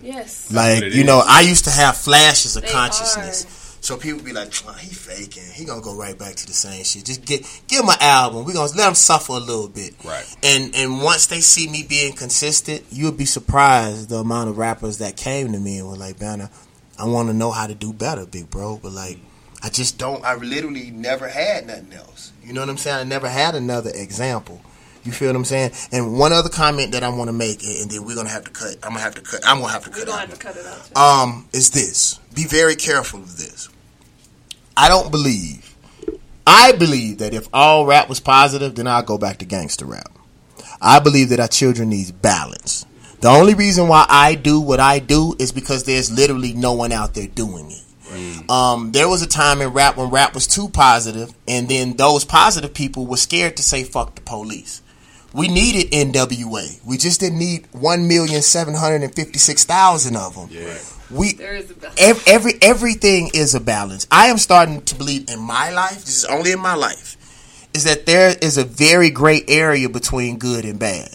Yes. Like what it you know. I used to have flashes of They consciousness. So people be like, oh, he faking. He gonna go right back to the same shit. Just get give him an album. We gonna let him suffer a little bit. Right. And and once they see me being consistent, you'll be surprised the amount of rappers that came to me and were like, Banner, I want to know how to do better, big bro. But like, I just don't. I literally never had nothing else. You know what I'm saying? I never had another example. You feel what I'm saying? And one other comment that I want to make, and then we're gonna have to cut. I'm gonna have to cut. I'm gonna have to cut. We're gonna have to cut it out. Too. Um, is this? Be very careful of this. I don't believe. I believe that if all rap was positive, then I'll go back to gangster rap. I believe that our children needs balance. The only reason why I do what I do is because there's literally no one out there doing it. Um, there was a time in rap when rap was too positive, and then those positive people were scared to say "fuck the police." We needed NWA. We just didn't need one million seven hundred and fifty-six thousand of them. Yeah. We There is a ev- every everything is a balance. I am starting to believe in my life. This is only in my life. Is that there is a very great area between good and bad.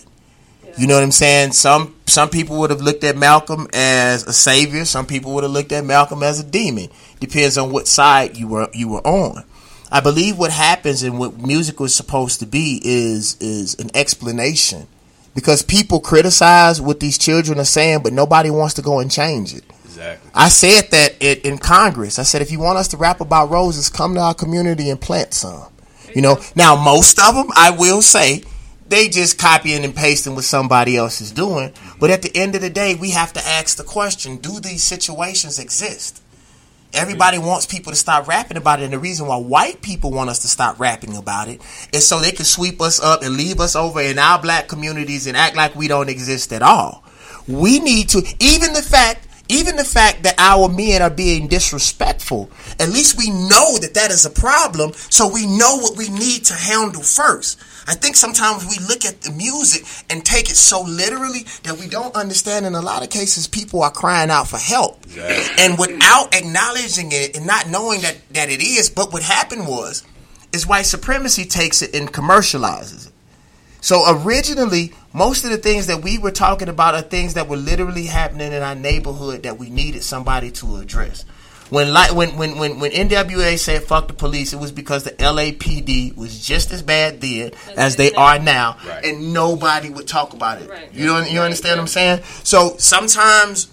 You know what I'm saying? Some some people would have looked at Malcolm as a savior. Some people would have looked at Malcolm as a demon. Depends on what side you were you were on. I believe what happens and what music was supposed to be is is an explanation because people criticize what these children are saying, but nobody wants to go and change it. Exactly. I said that in, in Congress. I said, if you want us to rap about roses, come to our community and plant some. You know, now most of them, I will say, they just copying and pasting what somebody else is doing. But at the end of the day, we have to ask the question: Do these situations exist? Everybody wants people to stop rapping about it, and the reason why white people want us to stop rapping about it is so they can sweep us up and leave us over in our black communities and act like we don't exist at all. We need to, even the fact, even the fact that our men are being disrespectful. At least we know that that is a problem, so we know what we need to handle first. I think sometimes we look at the music and take it so literally that we don't understand. In a lot of cases, people are crying out for help, and without acknowledging it and not knowing that that it is. But what happened was, is white supremacy takes it and commercializes it. So originally, most of the things that we were talking about are things that were literally happening in our neighborhood that we needed somebody to address. When like when when when when NWA said "fuck the police," it was because the LAPD was just as bad then as they are now, Right. and nobody would talk about it. Right. You know, you understand what I'm saying? So sometimes,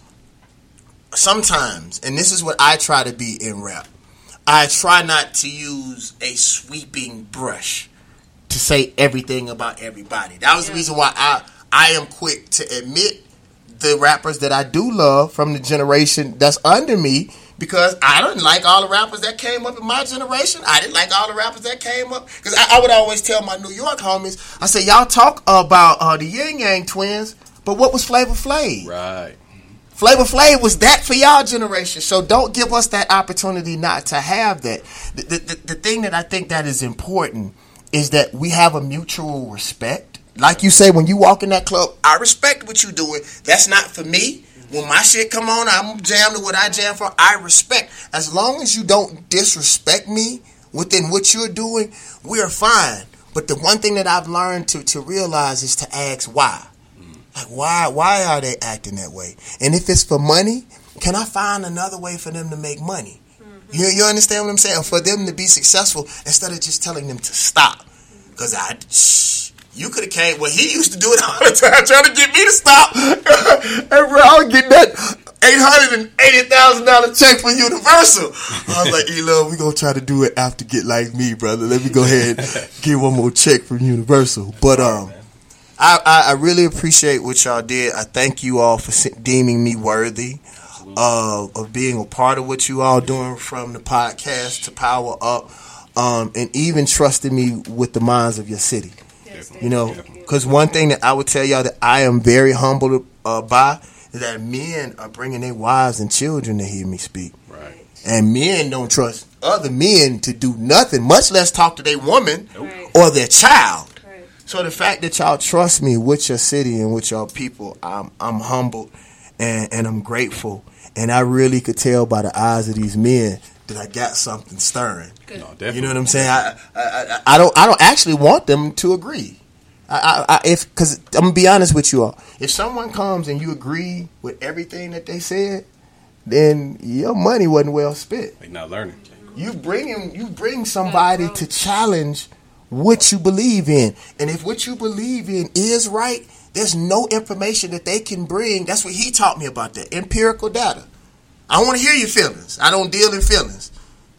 sometimes, and this is what I try to be in rap. I try not to use a sweeping brush to say everything about everybody. That was the reason why I I am quick to admit the rappers that I do love from the generation that's under me because I didn't like all the rappers that came up in my generation. I didn't like all the rappers that came up because I, I would always tell my New York homies, I say y'all talk about uh, the Ying Yang Twins, but what was Flavor Flav? Right. Flavor Flav was that for y'all generation. So don't give us that opportunity not to have that. The, the, the, the thing that I think that is important is that we have a mutual respect. Like you say, when you walk in that club, I respect what you're doing. That's not for me. When my shit come on, I'm jammed to what I jam for. I respect. As long as you don't disrespect me within what you're doing, we're fine. But the one thing that I've learned to, to realize is to ask why. Like why why are they acting that way? And if it's for money, can I find another way for them to make money? Mm-hmm. You you understand what I'm saying? For them to be successful instead of just telling them to stop. Cause I shh, you could have came well he used to do it all the *laughs* time trying to get me to stop. *laughs* and bro, I was getting that eight hundred and eighty thousand dollar check from Universal. I was like, Elo, we gonna try to do it after get like me, brother. Let me go ahead and *laughs* get one more check from Universal. But um I, I, I really appreciate what y'all did. I thank you all for deeming me worthy of of being a part of what you all doing from the podcast to Power Up, um, and even trusting me with the minds of your city. You know, because one thing that I would tell y'all that I am very humbled uh, by is that men are bringing their wives and children to hear me speak. Right. And men don't trust other men to do nothing, much less talk to their woman Right. or their child. Right. So the fact that y'all trust me with your city and with your people, I'm I'm humbled and, and I'm grateful. And I really could tell by the eyes of these men that I got something stirring. Good. No. You know what I'm saying? I, I, I, I don't I don't actually want them to agree. I, I, I if because I'm gonna be honest with you all. If someone comes and you agree with everything that they said, then your money wasn't well spent. They not learning. You bring him, you bring somebody to challenge what you believe in, and if what you believe in is right, there's no information that they can bring. That's what he taught me about that empirical data. I want to hear your feelings. I don't deal in feelings.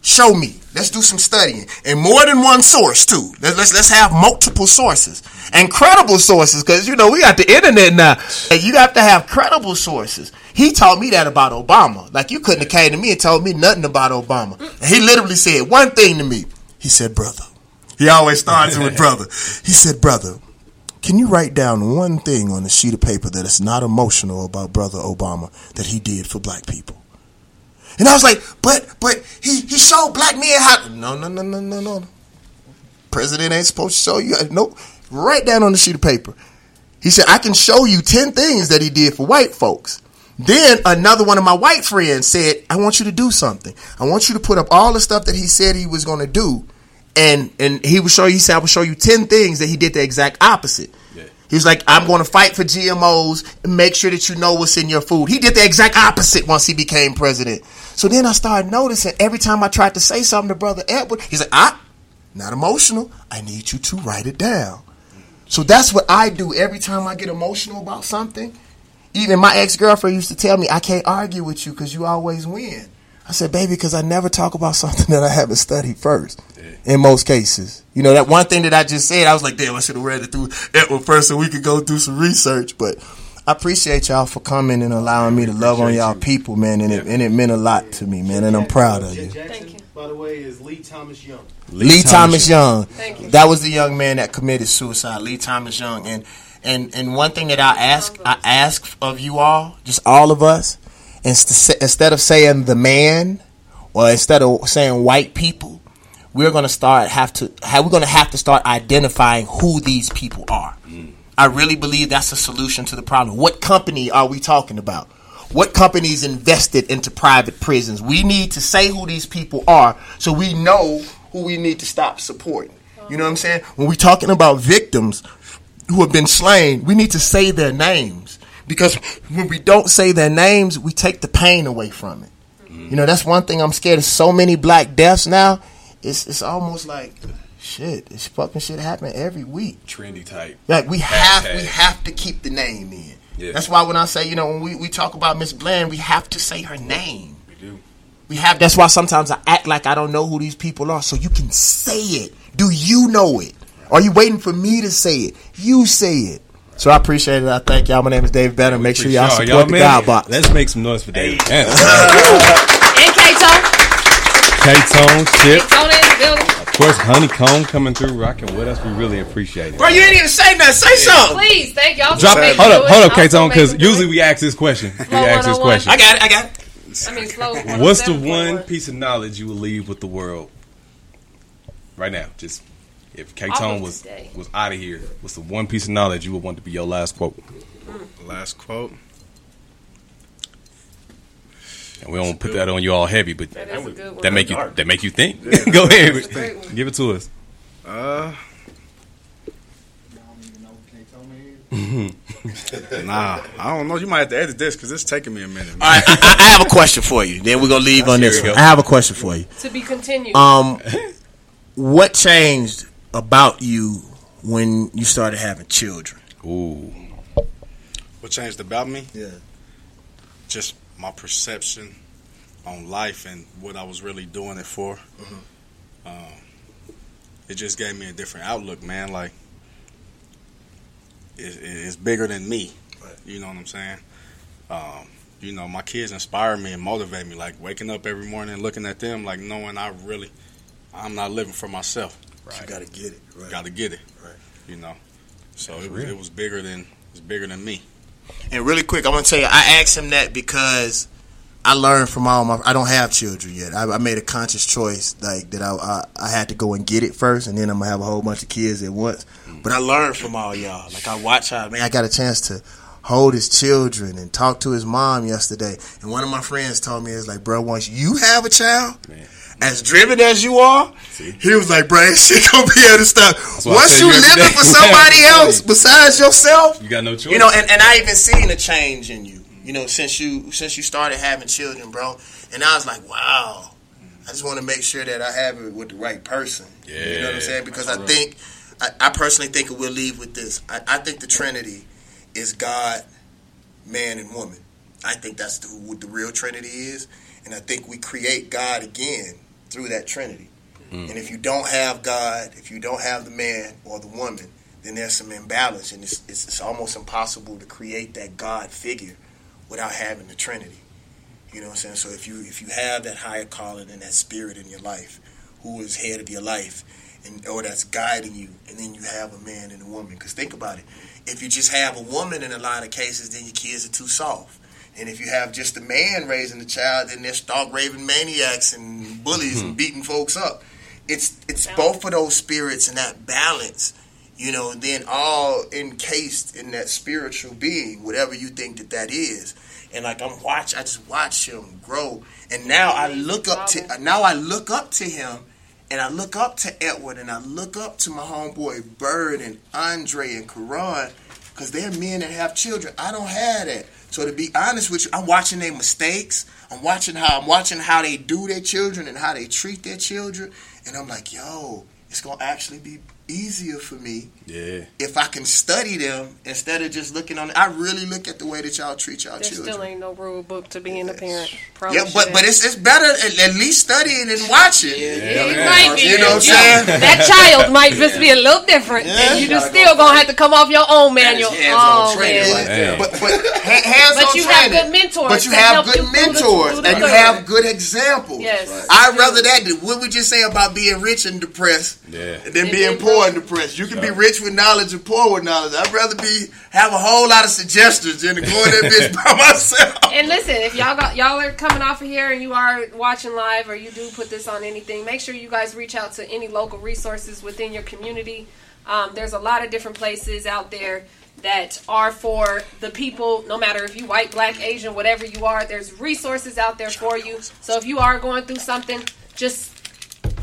Show me. Let's do some studying, and more than one source too. Let's let's, have multiple sources and credible sources, because you know we got the internet now, and you have to have credible sources. He taught me that about Obama. Like you couldn't have came to me and told me nothing about Obama. And he literally said one thing to me. He said, "Brother." He always starts with brother. He said, "Brother, can you write down one thing on a sheet of paper that is not emotional about brother Obama that he did for black people?" And I was like, "But, but he he showed black men how." No, no, no, no, no, no. President ain't supposed to show you. Uh, nope. Write down on the sheet of paper. He said, "I can show you ten things that he did for white folks." Then another one of my white friends said, "I want you to do something. I want you to put up all the stuff that he said he was going to do." and and he would show you. He said, "I will show you ten things that he did the exact opposite." He was like, "I'm going to fight for GMOs and make sure that you know what's in your food." He did the exact opposite once he became president. So then I started noticing every time I tried to say something to Brother Edward, he's like, "Ah, not emotional. I need you to write it down." So that's what I do every time I get emotional about something. Even my ex girlfriend used to tell me, "I can't argue with you because you always win." I said, baby, because I never talk about *laughs* something that I haven't studied first. In most cases, you know that one thing that I just said, I was like, damn, I should have read it through Edward first so we could go do some research. But I appreciate y'all for coming and allowing me to love on y'all people, man, and it, and it meant a lot to me, man, and I'm proud of you. Jackson, by the way, is Lee Thomas Young. Lee, Thomas, Young. Thank you. That was the young man that committed suicide. Lee Thomas Young. And and and one thing that I ask I ask of you all, just all of us, inst- instead of saying the man or instead of saying white people, we're gonna start have to have we're gonna have to start identifying who these people are. Mm. I really believe that's a solution to the problem. What company are we talking about? What companies invested into private prisons? We need to say who these people are so we know who we need to stop supporting. You know what I'm saying? When we're talking about victims who have been slain, we need to say their names. Because when we don't say their names, we take the pain away from it. Mm-hmm. You know, that's one thing I'm scared of. So many black deaths now. It's it's almost like shit. This fucking shit happen every week. Trendy type. Like we have we have to keep the name in. Yeah. That's why when I say, you know, when we, we talk about Miss Bland, we have to say her name. We do. We have that's why sometimes I act like I don't know who these people are, so you can say it. Do you know it? Are you waiting for me to say it? You say it. So I appreciate it. I thank y'all. My name is Dave Banner. Make sure y'all Appreciate support the man. God box. Let's make some noise for David. Banner. *laughs* And Kato. K-Tone, Chip, Kato in the building. of course, Honeycomb coming through, rocking with us. We really appreciate it. Bro, you ain't even say nothing. Say something. Please, thank y'all. for Drop, making hold up, hold up, K-Tone, because making me do usually we ask this question. We ask this question. I got it. I got it. I mean, flow. What's the one piece of knowledge you will leave with the world right now? Just if K Tone was today. was out of here, what's the one piece of knowledge you would want to be your last quote? Last quote. And we don't put that on you all heavy, but That is a good one. that make you that make you think. *laughs* Go ahead, great one. give it to us. Uh. *laughs* nah, I don't know. You might have to edit this because it's taking me a minute. Man. All right, I, I have a question for you. Then we're gonna leave on this one. go. I have a question for you. To be continued. Um, what changed about you when you started having children? Ooh, What changed about me? Yeah. Just my perception on life and what I was really doing it for. Mm-hmm. Um, it just gave me a different outlook, man. Like it, it- it's bigger than me. You know what I'm saying? Um, you know, my kids inspire me and motivate me. Like waking up every morning and looking at them, like knowing I really, I'm not living for myself. You gotta get it. Right. Got to get it. Right. You know. So it was, it was bigger than it's bigger than me. And really quick, I'm gonna tell you, I asked him that because I learned from all my. I don't have children yet. I, I made a conscious choice, like that. I, I I had to go and get it first, and then I'm gonna have a whole bunch of kids at once. Mm. But I learned from all y'all. Like I watch how man, I got a chance to hold his children and talk to his mom yesterday. And one of my friends told me, "Is like, bro, once you have a child." As driven as you are, he was like, "Bro, that shit gonna be able to stop." Once you living *laughs* for somebody else besides yourself, you got no choice. you know, and, and I even seen a change in you. You know, since you since you started having children, bro. And I was like, wow. I just want to make sure that I have it with the right person. Yeah, You know what I'm saying? Because I think, I, I personally think we'll leave with this. I, I think the Trinity is God, man, and woman. I think that's the, what the real Trinity is. And I think we create God again through that Trinity. Mm. And if you don't have God, if you don't have the man or the woman, then there's some imbalance, and it's, it's, it's almost impossible to create that God figure without having the Trinity. You know what I'm saying? So if you if you have that higher calling and that spirit in your life, who is head of your life, and or that's guiding you, and then you have a man and a woman. Because think about it, if you just have a woman in a lot of cases, then your kids are too soft. And if you have just a man raising the child, then they're stark raving maniacs and bullies and beating folks up. It's it's both of those spirits and that balance, you know, then all encased in that spiritual being, whatever you think that that is. And like I'm watch, I just watch him grow, and now I look up to now I look up to him, and I look up to Edward, and I look up to my homeboy Bird and Andre and Karan, because they're men that have children. I don't have that. So to be honest with you, I'm watching their mistakes. I'm watching how I'm watching how they do their children and how they treat their children, and I'm like, yo, it's gonna actually be easier for me Yeah. if I can study them instead of just looking on. I really look at the way that y'all treat y'all children. There children. still ain't no rule book to being a parent. Promise Yeah, but that. but it's it's better at, at least studying and watching. It might be. You know what I'm saying? *laughs* That child might just be a little different, and you just still gonna have to come off your own manual. Oh man. But, but *laughs* ha- hands But on you have good mentors But you have good you through the- mentors through the and you have good examples. Yes. Right. I'd rather that what we just say about being rich and depressed Yeah. than being poor and depressed. You can be rich with knowledge and poor with knowledge. I'd rather be have a whole lot of suggestions than to go in that *laughs* bitch by myself. And listen, if y'all got y'all are coming off of here and you are watching live or you do put this on anything, make sure you guys reach out to any local resources within your community. Um, there's a lot of different places out there that are for the people, no matter if you white, black, Asian, whatever you are. There's resources out there for you. So if you are going through something, just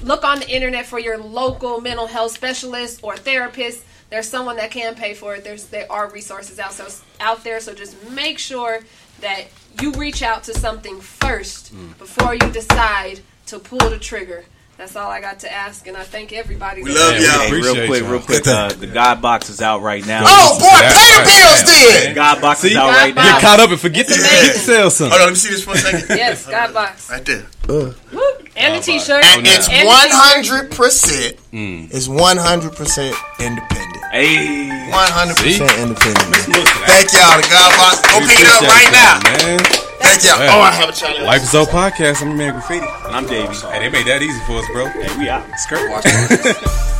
look on the internet for your local mental health specialist or therapist. There's someone that can pay for it. There's there are resources out so out there. So just make sure that you reach out to something first mm. before you decide to pull the trigger. That's all I got to ask, and I thank everybody. We love y'all. Hey, real Appreciate quick, y'all. real quick. Uh, the God box is out right now. Oh boy, pay the bills The then. God box is out God right box. now. Get caught up and forget to, forget to sell something. Hold on, let me see this for a second. *laughs* Yes, God box. Right there. Woo. And the T-shirt. And it's And the one t-shirt. hundred percent. It's one hundred percent independent. Hey, One hundred percent independent. man. Look at that. Thank y'all. The God box. Go We pick it up right now. Y'all, Man. Thank y'all. Yeah. Oh, I have a challenge. Life is so podcast. I'm your man Graffiti. and I'm Davey. Hey, they made that easy for us, bro. Hey, we out. Skirt. *laughs*